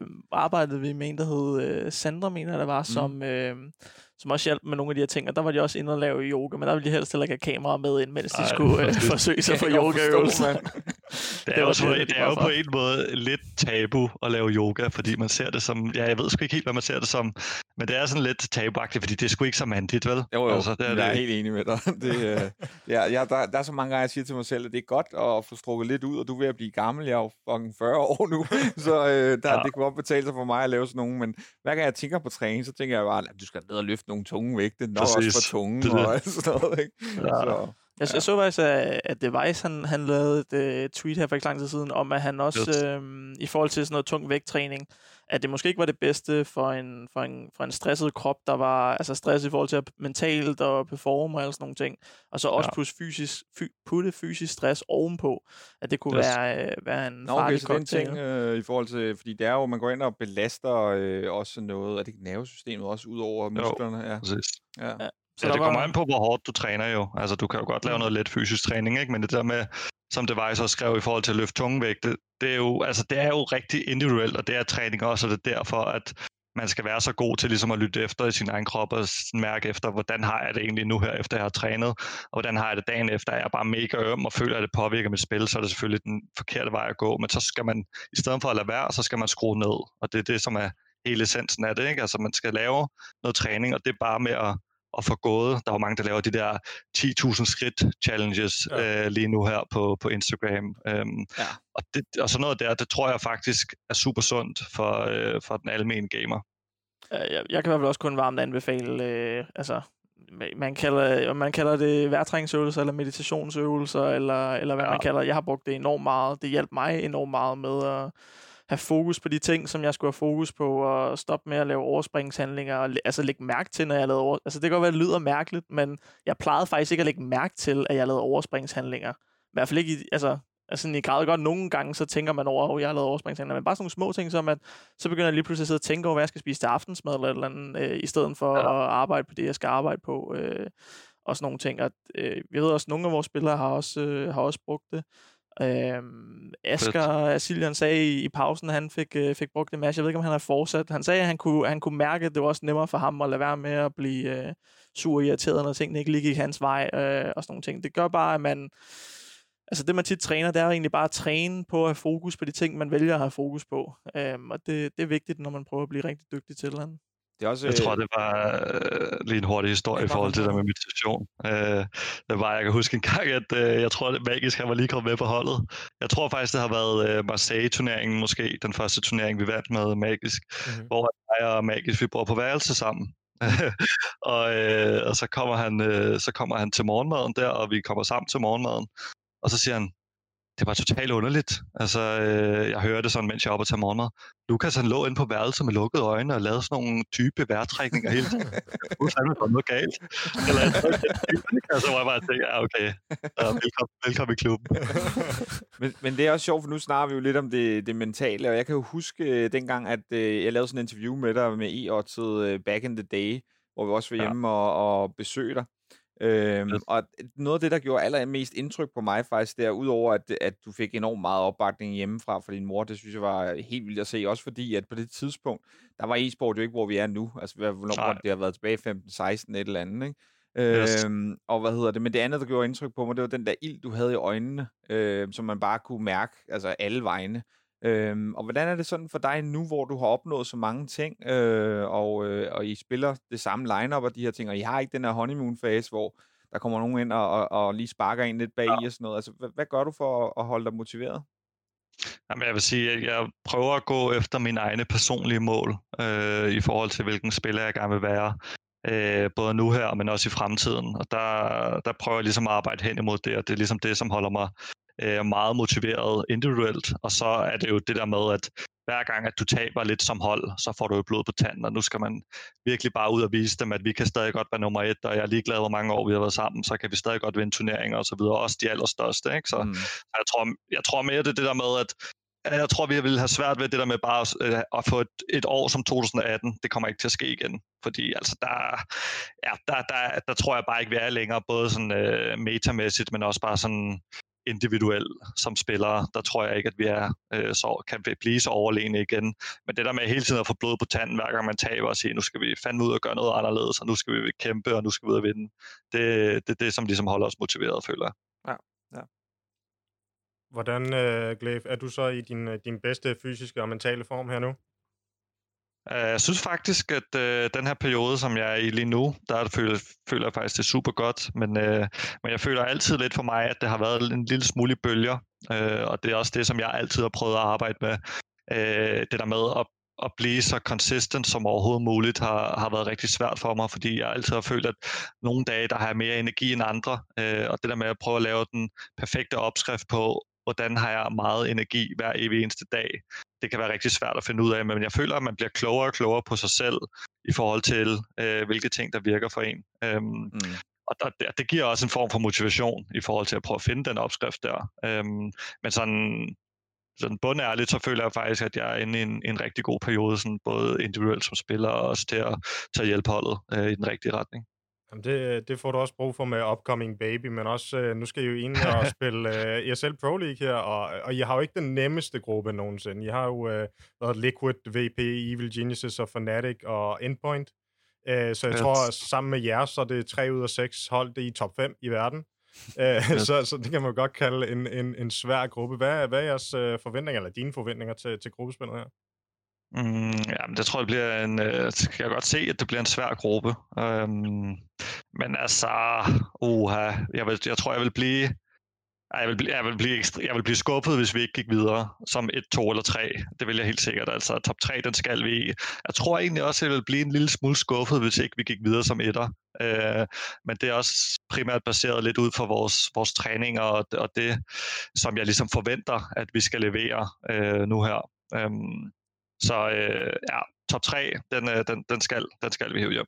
uh, arbejdede vi med en, der hed uh, Sandra, mener der var, mm. som... Uh, som også hjalp med nogle af de her ting, og der var de også inde og lave yoga, men der ville de helst heller ikke have kamera med ind, mens de Ej, skulle øh, forsøge sig <laughs> for yogaøvelser. <laughs> det, er jo, på, det, det er jo på en måde lidt tabu at lave yoga, fordi man ser det som, ja, jeg ved sgu ikke helt, hvad man ser det som, men det er sådan lidt tabuagtigt, fordi det er sgu ikke så mandigt, vel? Jo, jo, altså, det er jeg det. er helt enig med dig. <laughs> Det, øh, ja, ja, der, der er så mange gange, jeg siger til mig selv, at det er godt at få strukket lidt ud, og du er ved at blive gammel, jeg er jo fucking 40 år nu, <laughs> så øh, der, ja. det kunne godt betale sig for mig at lave sådan nogen, men hver gang jeg tænker på træning, så tænker jeg bare, at du skal ned og løfte nogle tunge vægte, nok Præcis. også for tunge det og sådan noget, ikke? Ja. Så. Jeg, jeg så faktisk, at Device han, han lavede et uh, tweet her for ikke lang tid siden, om at han også, øhm, i forhold til sådan noget tung vægttræning, at det måske ikke var det bedste for en, for en, for en stresset krop, der var altså stress i forhold til at mentalt og performe og sådan nogle ting, og så også ja. putte, fysisk, fy, putte fysisk stress ovenpå, at det kunne yes. være, uh, være en Nå, farlig okay, cocktail. ting øh, i forhold til, fordi det er jo, man går ind og belaster øh, også noget, er det nervesystemet også ud over musklerne? Jo, ja. præcis. Ja. ja. Så ja, det kommer var... an på, hvor hårdt du træner jo. Altså, du kan jo godt lave mm. noget let fysisk træning, ikke? men det der med, som det var så skrev i forhold til at løfte tungevægt, det, det, er jo, altså, det er jo rigtig individuelt, og det er træning også, og det er derfor, at man skal være så god til ligesom at lytte efter i sin egen krop og mærke efter, hvordan har jeg det egentlig nu her, efter jeg har trænet, og hvordan har jeg det dagen efter, er jeg bare mega øm og føler, at det påvirker mit spil, så er det selvfølgelig den forkerte vej at gå, men så skal man, i stedet for at lade være, så skal man skrue ned, og det er det, som er hele essensen af det, ikke? Altså man skal lave noget træning, og det er bare med at at få gået. Der er jo mange, der laver de der 10.000 skridt challenges ja. øh, lige nu her på, på Instagram. Øhm, ja. og, det, og sådan noget der, det tror jeg faktisk er super sundt for, øh, for den almindelige gamer. Jeg, jeg kan i hvert fald også kun varmt anbefale, øh, altså man kalder, man kalder det værtræningsøvelser, eller meditationsøvelser, eller, eller hvad ja. man kalder Jeg har brugt det enormt meget. Det hjalp mig enormt meget med at have fokus på de ting, som jeg skulle have fokus på, og stoppe med at lave overspringshandlinger, og altså lægge mærke til, når jeg lavede over... Altså det kan godt være, det lyder mærkeligt, men jeg plejede faktisk ikke at lægge mærke til, at jeg lavede overspringshandlinger. I hvert fald ikke i, altså, Altså, i grad godt nogle gange, så tænker man over, at jeg har lavet overspringshandlinger, men bare sådan nogle små ting, som at så begynder jeg lige pludselig at sidde og tænke over, hvad jeg skal spise til aftensmad, eller, eller andet, øh, i stedet for ja. at arbejde på det, jeg skal arbejde på, øh, og sådan nogle ting. At, øh, vi ved også, at nogle af vores spillere har også, øh, har også brugt det. Øhm, Asger Asilian sagde i, i pausen, at han fik, øh, fik brugt det match. Jeg ved ikke, om han har fortsat. Han sagde, at han kunne, han kunne mærke, at det var også nemmere for ham at lade være med at blive øh, sur og irriteret, når tingene ikke lige gik hans vej øh, og sådan nogle ting. Det gør bare, at man... Altså det, man tit træner, det er egentlig bare at træne på at have fokus på de ting, man vælger at have fokus på. Øhm, og det, det er vigtigt, når man prøver at blive rigtig dygtig til det. Det er også, jeg tror, øh, det var øh, lige en hurtig historie i forhold til det der med meditation. Øh, det var, jeg kan huske en gang, at øh, jeg tror, at Magisk han var lige kommet med på holdet. Jeg tror faktisk, det har været øh, Marseille-turneringen måske, den første turnering, vi vandt med Magisk, mm-hmm. hvor jeg og Magisk, vi bor på værelse sammen. <laughs> og, øh, og så kommer han øh, så kommer han til morgenmaden der, og vi kommer sammen til morgenmaden. Og så siger han, det var totalt underligt. Altså, øh, jeg hørte sådan, mens jeg var oppe og tage morgenmad. Lukas, han lå inde på værelset med lukkede øjne og lavede sådan nogle dybe vejrtrækninger hele tiden. Nu fandme kommet noget galt. Eller, og så var jeg bare tænke, ja, okay, ja, velkommen, velkommen i klubben. <laughs> men, men det er også sjovt, for nu snakker vi jo lidt om det, det mentale, og jeg kan jo huske øh, dengang, at øh, jeg lavede sådan en interview med dig med e øh, back in the day, hvor vi også var hjemme ja. og, og besøgte dig. Øhm, ja. Og noget af det, der gjorde allermest indtryk på mig faktisk, der udover at, at du fik enormt meget opbakning hjemmefra fra din mor, det synes jeg var helt vildt at se, også fordi at på det tidspunkt, der var e-sport jo ikke, hvor vi er nu, altså hvornår det har været tilbage 15-16 et eller andet, ikke? Yes. Øhm, og hvad hedder det? Men det andet, der gjorde indtryk på mig, det var den der ild, du havde i øjnene, øh, som man bare kunne mærke, altså alle vegne. Øhm, og hvordan er det sådan for dig nu, hvor du har opnået så mange ting, øh, og, øh, og I spiller det samme line-up og de her ting, og I har ikke den her honeymoon-fase, hvor der kommer nogen ind og, og, og lige sparker en lidt bag ja. i og sådan noget. Altså, hvad, hvad gør du for at, at holde dig motiveret? Jamen, jeg vil sige, at jeg prøver at gå efter mine egne personlige mål øh, i forhold til, hvilken spiller jeg gerne vil være. Øh, både nu her, men også i fremtiden. Og der, der prøver jeg ligesom at arbejde hen imod det, og det er ligesom det, som holder mig øh, meget motiveret individuelt, og så er det jo det der med, at hver gang, at du taber lidt som hold, så får du jo blod på tanden, og nu skal man virkelig bare ud og vise dem, at vi kan stadig godt være nummer et, og jeg er ligeglad, hvor mange år vi har været sammen, så kan vi stadig godt vinde turneringer og så videre, også de allerstørste. Ikke? Så mm. jeg, tror, jeg tror mere, det er det der med, at jeg tror, vi vil have svært ved det der med bare at, at få et, et år som 2018. Det kommer ikke til at ske igen. Fordi altså, der, ja, der, der, der tror jeg bare ikke, vi er længere, både sådan øh, metamæssigt, men også bare sådan individuel som spillere, der tror jeg ikke, at vi er, øh, så, kan vi blive så overlegne igen. Men det der med hele tiden at få blod på tanden, hver gang man taber og sige, nu skal vi fandme ud og gøre noget anderledes, og nu skal vi kæmpe, og nu skal vi ud og vinde. Det er det, det, som ligesom holder os motiveret, føler jeg. Ja, ja. Hvordan, øh, uh, Gleif, er du så i din, øh, din bedste fysiske og mentale form her nu? Øh, jeg synes faktisk, at øh, den her periode, som jeg er i lige nu, der føler, føler jeg faktisk, det er super godt. Men, øh, men jeg føler altid lidt for mig, at det har været en lille smule i bølger. Øh, og det er også det, som jeg altid har prøvet at arbejde med. Øh, det der med at, at blive så consistent som overhovedet muligt, har, har været rigtig svært for mig, fordi jeg altid har følt, at nogle dage, der har jeg mere energi end andre. Øh, og det der med at prøve at lave den perfekte opskrift på, hvordan har jeg meget energi hver evig eneste dag. Det kan være rigtig svært at finde ud af, men jeg føler, at man bliver klogere og klogere på sig selv i forhold til, øh, hvilke ting, der virker for en. Øhm, mm. Og der, det giver også en form for motivation i forhold til at prøve at finde den opskrift der. Øhm, men sådan, sådan bundærligt, så føler jeg faktisk, at jeg er inde i en, en rigtig god periode, sådan både individuelt som spiller og også til at, til at hjælpe holdet øh, i den rigtige retning. Jamen det, det får du også brug for med Upcoming Baby, men også, øh, nu skal I jo ind og <laughs> spille øh, ESL Pro League her, og, og I har jo ikke den nemmeste gruppe nogensinde. I har jo øh, været Liquid, VP, Evil Geniuses og Fnatic og Endpoint. Øh, så jeg yes. tror, at sammen med jer, så er det 3 ud af 6 hold det er i top 5 i verden. Øh, yes. <laughs> så, så det kan man godt kalde en, en, en svær gruppe. Hvad, hvad er jeres øh, forventninger, eller dine forventninger til, til gruppespillet her? Mm, ja, men det tror jeg bliver en... Øh, kan jeg godt se, at det bliver en svær gruppe. Øhm, men altså, uha, jeg, vil, jeg tror, jeg vil blive... Jeg vil, jeg, vil blive ekstra, jeg vil blive skuffet, hvis vi ikke gik videre som et, to eller tre. Det vil jeg helt sikkert. Altså, top 3, den skal vi i. Jeg tror egentlig også, at jeg vil blive en lille smule skuffet, hvis ikke vi gik videre som etter. Øh, men det er også primært baseret lidt ud fra vores, vores træning og, og det, som jeg ligesom forventer, at vi skal levere øh, nu her. Um, så øh, ja, top 3, den, øh, den, den, skal, den skal vi hive hjem.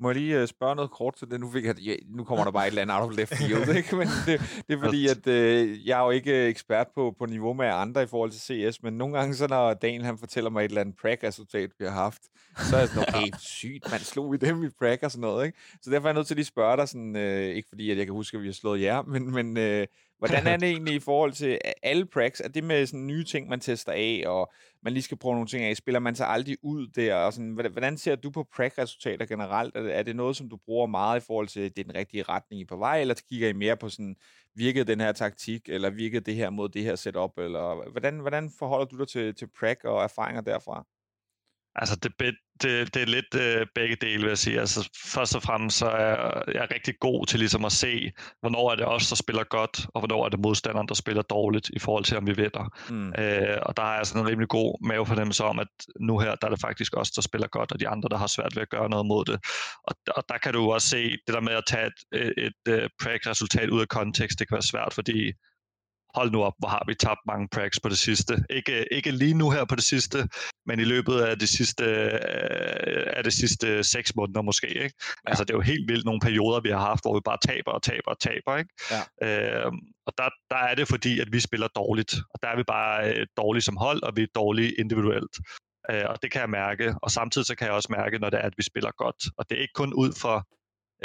Må jeg lige uh, spørge noget kort til det? Nu, fik jeg, ja, nu kommer der bare et eller andet out of left field, <laughs> ikke? Men det, det er fordi, at uh, jeg er jo ikke ekspert på, på niveau med andre i forhold til CS, men nogle gange, så når Daniel han fortæller mig et eller andet prag-resultat, vi har haft, så er jeg sådan, okay, <laughs> sygt, man slog vi dem i prag og sådan noget, ikke? Så derfor er jeg nødt til at lige spørge dig, sådan, uh, ikke fordi, at jeg kan huske, at vi har slået jer, men, men uh, Hvordan er <laughs> det egentlig i forhold til alle pracs? Er det med sådan nye ting, man tester af, og man lige skal prøve nogle ting af? Spiller man sig aldrig ud der? Og sådan, hvordan ser du på prac-resultater generelt? Er det, noget, som du bruger meget i forhold til, det er den rigtige retning i på vej, eller kigger I mere på sådan, virkede den her taktik, eller virkede det her mod det her setup? Eller hvordan, hvordan forholder du dig til, til prac og erfaringer derfra? Altså, det, det, det er lidt øh, begge dele, vil jeg sige. Altså, først og fremmest så er jeg rigtig god til ligesom at se, hvornår er det os, der spiller godt, og hvornår er det modstanderen, der spiller dårligt, i forhold til, om vi vinder. Mm. Øh, og der har jeg sådan en rimelig god mavefornemmelse om, at nu her, der er det faktisk os, der spiller godt, og de andre, der har svært ved at gøre noget mod det. Og, og der kan du også se, det der med at tage et, et, et, et øh, resultat ud af kontekst, det kan være svært, fordi hold nu op, hvor har vi tabt mange prags på det sidste. Ikke, ikke lige nu her på det sidste, men i løbet af det sidste, øh, af det sidste seks måneder måske. Ikke? Ja. Altså det er jo helt vildt nogle perioder, vi har haft, hvor vi bare taber og taber og taber. Ikke? Ja. Øh, og der, der er det fordi, at vi spiller dårligt. Og der er vi bare øh, dårlige som hold, og vi er dårlige individuelt. Øh, og det kan jeg mærke. Og samtidig så kan jeg også mærke, når det er, at vi spiller godt. Og det er ikke kun ud for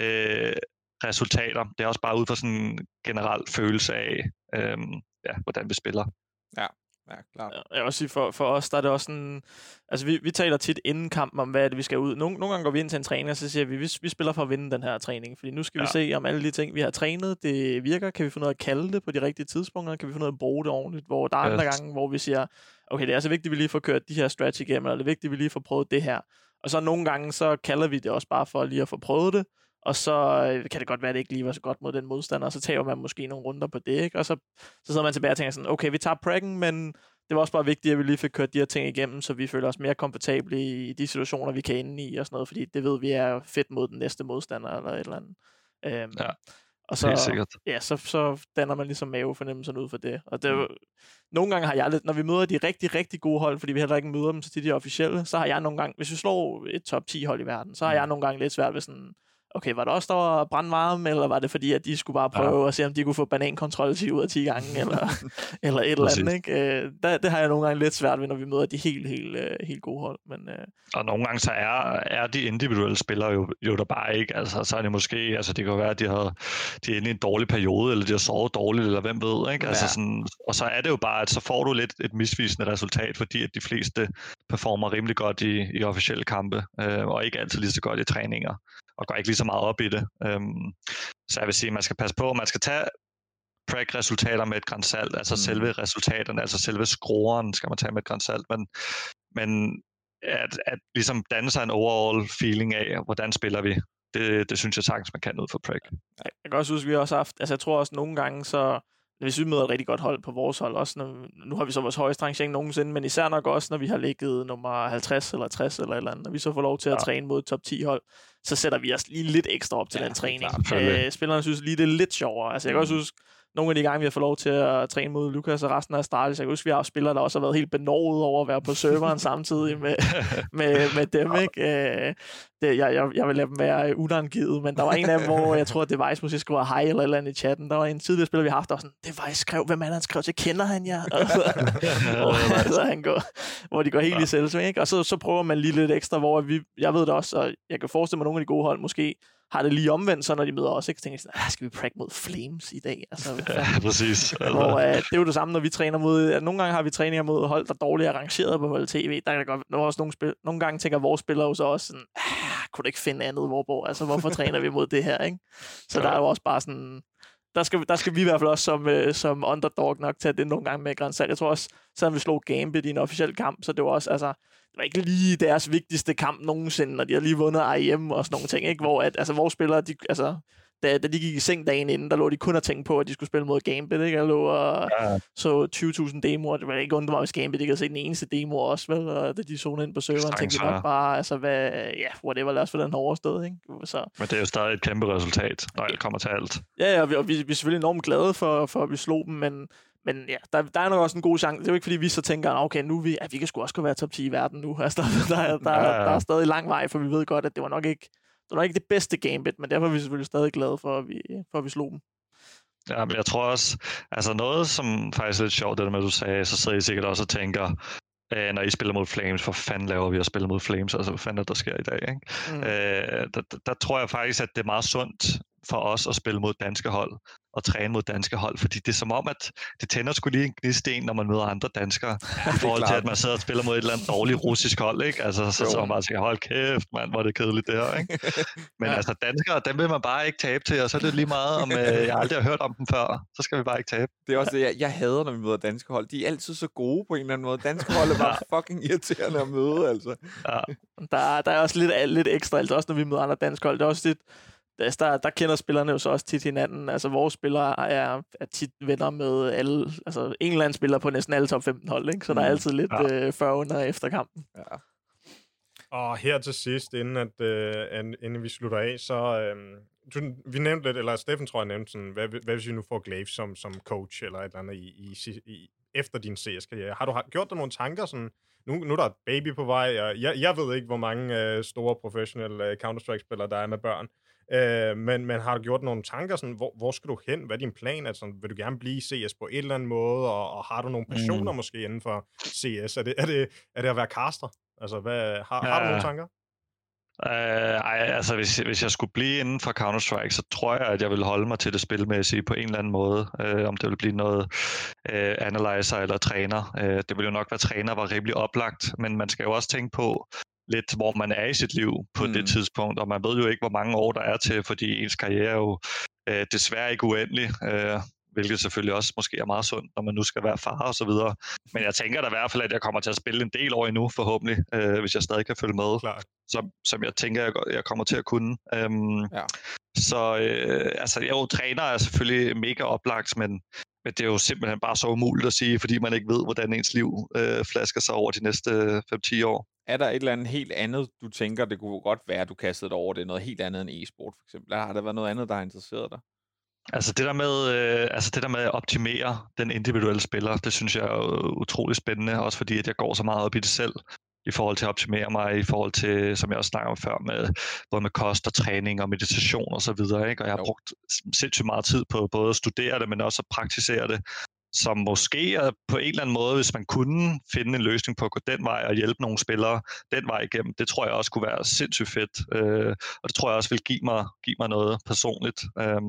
øh, resultater. Det er også bare ud fra sådan en generel følelse af, øhm, ja, hvordan vi spiller. Ja, ja, klart. Jeg vil også sige, for, for os, der er det også sådan... Altså, vi, vi taler tit inden kampen om, hvad er det, vi skal ud. Nogle, nogle gange går vi ind til en træning, og så siger vi, vi, vi spiller for at vinde den her træning. Fordi nu skal ja. vi se, om alle de ting, vi har trænet, det virker. Kan vi få noget at kalde det på de rigtige tidspunkter? Kan vi få noget at bruge det ordentligt? Hvor der er andre gange, hvor vi siger, okay, det er så vigtigt, at vi lige får kørt de her stretch igennem, eller det er vigtigt, at vi lige får prøvet det her. Og så nogle gange, så kalder vi det også bare for lige at få prøvet det, og så øh, kan det godt være, at det ikke lige var så godt mod den modstander, og så tager man måske nogle runder på det, ikke? og så, så sidder man tilbage og tænker sådan, okay, vi tager praggen, men det var også bare vigtigt, at vi lige fik kørt de her ting igennem, så vi føler os mere komfortable i de situationer, vi kan inde i og sådan noget, fordi det ved vi er fedt mod den næste modstander eller et eller andet. Øhm, ja. Og så, Helt sikkert. Ja, så, så danner man ligesom mavefornemmelsen ud for det. Og det, mm. nogle gange har jeg lidt, når vi møder de rigtig, rigtig gode hold, fordi vi heller ikke møder dem til de officielle, så har jeg nogle gange, hvis vi slår et top 10 hold i verden, så har mm. jeg nogle gange lidt svært ved sådan, okay, var det også der var brandvarme, eller var det fordi, at de skulle bare prøve ja. at se, om de kunne få banankontrol 10 ud af 10 gange, <laughs> eller, eller et eller andet, ikke? Øh, der, det har jeg nogle gange lidt svært ved, når vi møder de helt, helt, øh, helt gode hold. Men, øh... Og nogle gange så er, er de individuelle spillere jo, jo der bare ikke, altså så er det måske, altså det kan være, at de har de er inde i en dårlig periode, eller de har sovet dårligt, eller hvem ved, ikke? Altså sådan, og så er det jo bare, at så får du lidt et misvisende resultat, fordi at de fleste performer rimelig godt i, i officielle kampe, øh, og ikke altid lige så godt i træninger og går ikke lige så meget op i det. Øhm, så jeg vil sige, at man skal passe på, man skal tage track-resultater med et grænsalt, altså mm. selve resultaterne, altså selve skrueren skal man tage med et grænsalt, men, men at, at ligesom danne sig en overall feeling af, hvordan spiller vi, det, det synes jeg sagtens, man kan ud for Prek. Jeg kan også huske, at vi også har haft, altså jeg tror også nogle gange, så hvis vi møder et rigtig godt hold på vores hold, også når, nu har vi så vores højeste rangering nogensinde, men især nok også, når vi har ligget nummer 50 eller 60 eller et eller andet, når vi så får lov til at ja. træne mod top 10 hold, så sætter vi os lige lidt ekstra op til ja, den træning. Øh, spillerne synes lige, det er lidt sjovere. Altså, jeg kan også mm. huske, nogle af de gange, vi har fået lov til at træne mod Lukas og resten af Astralis, jeg kan huske, vi har spillere, der også har været helt benovet over at være på serveren <laughs> samtidig med, med, med dem. Ikke? Øh, det, jeg, jeg, jeg vil lade dem være unangivet, men der var en af dem, hvor jeg tror, at Device måske skriver hej eller eller andet i chatten. Der var en tidligere spiller, vi har haft, der var sådan, Device skrev, hvem er han skrev til, kender han jer? <laughs> Hvor, så han går, hvor de går helt ja. i selvsving, ikke? Og så, så prøver man lige lidt ekstra, hvor vi, jeg ved det også, og jeg kan forestille mig, at nogle af de gode hold måske har det lige omvendt, så når de møder os, ikke? så tænker jeg sådan, ah, skal vi practice mod Flames i dag? Altså, <laughs> ja, præcis. Hvor, uh, det er jo det samme, når vi træner mod, at nogle gange har vi træninger mod hold, der dårligt er rangeret på hold tv. Der kan godt, der er også nogle, spil, nogle gange tænker vores spillere jo så også sådan, ah, kunne du ikke finde andet, hvor, altså hvorfor træner vi mod det her, ikke? Så ja. der er jo også bare sådan, der skal, der skal vi i hvert fald også som, øh, som underdog nok tage det nogle gange med grænsal. Jeg tror også, selvom vi slog Gambit i en officiel kamp, så det var også, altså, det var ikke lige deres vigtigste kamp nogensinde, når de har lige vundet IEM og sådan nogle ting, ikke? Hvor at, altså, vores spillere, de, altså, da, da de gik i seng dagen inden, der lå de kun at tænke på, at de skulle spille mod Gambit, ikke? Jeg lå og ja. så 20.000 demoer. Det var ikke undre mig, hvis Gambit ikke havde set den eneste demo også, vel? Og da de zonede ind på serveren, tænkte de nok bare, altså, hvad, ja, whatever, lad os få den overstået, ikke? Så. Men det er jo stadig et kæmpe resultat, når alt kommer til alt. Ja, ja, og vi, og vi, vi er selvfølgelig enormt glade for, for at vi slog dem, men, men ja, der, der er nok også en god chance. Det er jo ikke, fordi vi så tænker, okay, nu vi, ja, vi kan sgu også gå være top 10 i verden nu. <laughs> Altså, der, der, der, ja, ja. der er stadig lang vej, for vi ved godt, at det var nok ikke det var ikke det bedste gambit, men derfor er vi selvfølgelig stadig glade for, at vi, for at vi slog dem. Ja, men jeg tror også, altså noget, som faktisk er lidt sjovt, det der med, at du sagde, så sidder I sikkert også og tænker, øh, når I spiller mod Flames, hvor fanden laver vi at spille mod Flames? Altså, hvad fanden er der sker i dag? Ikke? Mm. Øh, der, der, der tror jeg faktisk, at det er meget sundt for os at spille mod danske hold. At træne mod danske hold, fordi det er som om, at det tænder skulle lige en gnisten, når man møder andre danskere, <laughs> i forhold til, at man sidder og spiller mod et eller andet dårligt russisk hold, ikke? Altså, så, så man bare siger, hold kæft, mand, hvor er det kedeligt det her, ikke? <laughs> Men ja. altså, danskere, dem vil man bare ikke tabe til, og så er det lige meget, om øh, jeg aldrig har hørt om dem før, så skal vi bare ikke tabe. Det er også det, jeg, jeg hader, når vi møder danske hold. De er altid så gode på en eller anden måde. Danske hold er bare <laughs> fucking irriterende at møde, altså. Ja. Der, der er også lidt, lidt ekstra, altså også når vi møder andre danske hold. Det er også lidt, der, der kender spillerne jo så også tit hinanden. Altså, vores spillere er, er tit venner med alle, altså en eller anden spiller på næsten alle top 15 hold, ikke? Så mm. der er mm. altid lidt ja. øh, før under efter kampen. Ja. Og her til sidst, inden, at, øh, inden vi slutter af, så øh, du, vi nævnte lidt, eller Steffen tror jeg nævnte sådan, hvad, hvad hvis vi nu får Glaive som, som coach eller et eller andet i, i, i efter din CS-karriere? Har du har, gjort dig nogle tanker sådan, nu, nu er der et baby på vej, og jeg, jeg ved ikke, hvor mange øh, store professionelle øh, Counter-Strike-spillere, der er med børn, øh, men, men har du gjort nogle tanker, sådan, hvor, hvor skal du hen? Hvad er din plan? Altså, vil du gerne blive CS på en eller anden måde, og, og har du nogle passioner mm. måske inden for CS? Er det, er, det, er det at være caster? Altså, hvad, har, ja. har du nogle tanker? Uh, ej, altså hvis, hvis jeg skulle blive inden for Counter-Strike, så tror jeg, at jeg vil holde mig til det spilmæssige på en eller anden måde. Uh, om det vil blive noget uh, analyzer eller træner. Uh, det vil jo nok være træner, var rimelig oplagt, men man skal jo også tænke på lidt, hvor man er i sit liv på mm. det tidspunkt, og man ved jo ikke, hvor mange år der er til, fordi ens karriere er jo uh, desværre ikke uendelig. Uh, hvilket selvfølgelig også måske er meget sundt, når man nu skal være far og så videre. Men jeg tænker da i hvert fald, at jeg kommer til at spille en del år endnu, forhåbentlig, øh, hvis jeg stadig kan følge med, Klar. som, som jeg tænker, jeg, jeg kommer til at kunne. Øhm, ja. Så øh, altså, jo, træner er selvfølgelig mega oplagt, men, men det er jo simpelthen bare så umuligt at sige, fordi man ikke ved, hvordan ens liv øh, flasker sig over de næste 5-10 år. Er der et eller andet helt andet, du tænker, det kunne godt være, at du kastede dig over det, noget helt andet end e-sport for eksempel? Har der været noget andet, der har interesseret dig? Altså det der med, øh, altså det der med at optimere den individuelle spiller, det synes jeg er utrolig spændende, også fordi at jeg går så meget op i det selv, i forhold til at optimere mig, i forhold til, som jeg også snakker om før, med både med kost og træning og meditation og så videre, ikke? Og jeg har brugt sindssygt meget tid på både at studere det, men også at praktisere det som måske er på en eller anden måde, hvis man kunne finde en løsning på at gå den vej og hjælpe nogle spillere den vej igennem, det tror jeg også kunne være sindssygt fedt, øh, og det tror jeg også vil give mig, give mig noget personligt. Øh,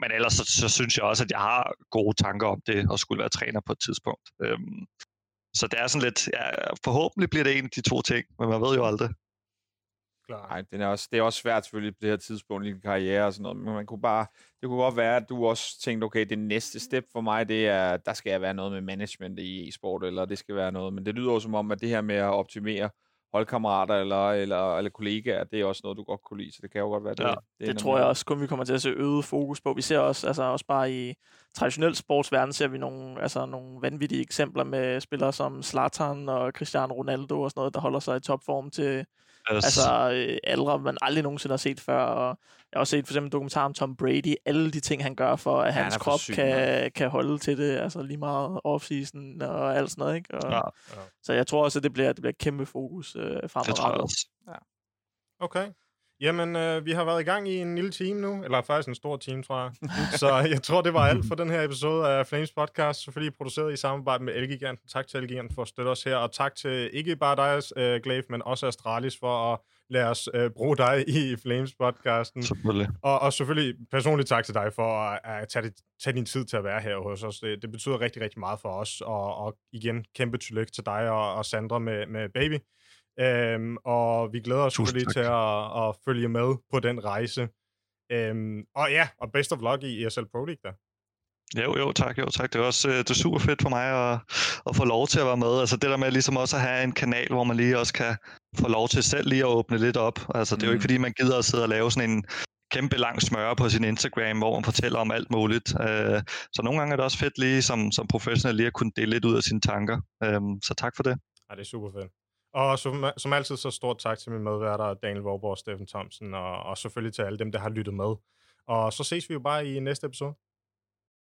men ellers så, så synes jeg også, at jeg har gode tanker om det, og skulle være træner på et tidspunkt. Øh, så det er sådan lidt, ja, forhåbentlig bliver det en af de to ting, men man ved jo aldrig. Nej, det er, også, det er også svært selvfølgelig på det her tidspunkt i karriere og sådan noget, men man kunne bare, det kunne godt være, at du også tænkte, okay, det næste step for mig, det er, der skal jeg være noget med management i e-sport, eller det skal være noget, men det lyder jo som om, at det her med at optimere holdkammerater eller, eller, eller kollegaer, det er også noget, du godt kunne lide, så det kan jo godt være det. Ja, det, det tror jeg også kun, vi kommer til at se øget fokus på. Vi ser også, altså også bare i traditionel sportsverden, ser vi nogle, altså nogle vanvittige eksempler med spillere som Zlatan og Cristiano Ronaldo og sådan noget, der holder sig i topform til, Yes. Altså øh, aldre, man aldrig nogensinde har set før. Og jeg har også set for eksempel en dokumentar om Tom Brady. Alle de ting, han gør for, at ja, hans krop syg, kan, kan holde til det. Altså lige meget off-season og alt sådan noget. Ikke? Og, ja. Ja. Så jeg tror også, at det bliver, det bliver et kæmpe fokus øh, fremadrettet. Det tror jeg også. Ja. Okay. Jamen, øh, vi har været i gang i en lille time nu, eller faktisk en stor time, tror jeg. Så jeg tror, det var alt for den her episode af Flames Podcast, selvfølgelig produceret i samarbejde med Elgiganten. Tak til Elgiganten for at støtte os her, og tak til ikke bare dig, øh, Glaive, men også Astralis for at lade os øh, bruge dig i Flames Podcasten. Selvfølgelig. Og, og selvfølgelig personligt tak til dig for at, at tage, det, tage din tid til at være her hos os. Det, det betyder rigtig, rigtig meget for os, og, og igen, kæmpe tillykke til dig og, og Sandra med, med Baby. Øhm, og vi glæder os selvfølgelig til at, at følge med på den rejse. Øhm, og ja, og best of luck i ESL Pro League da. Jo, jo, tak, jo, tak. Det er også øh, det er super fedt for mig at, at få lov til at være med. Altså det der med ligesom også at have en kanal, hvor man lige også kan få lov til selv lige at åbne lidt op. Altså det er jo ikke mm. fordi, man gider at sidde og lave sådan en kæmpe lang smøre på sin Instagram, hvor man fortæller om alt muligt. Øh, så nogle gange er det også fedt lige som, som professionel lige at kunne dele lidt ud af sine tanker. Øh, så tak for det. Ja, det er super fedt. Og som, som altid, så stort tak til mine medværter, Daniel Vorborg og Steffen Thomsen, og, og selvfølgelig til alle dem, der har lyttet med. Og så ses vi jo bare i næste episode.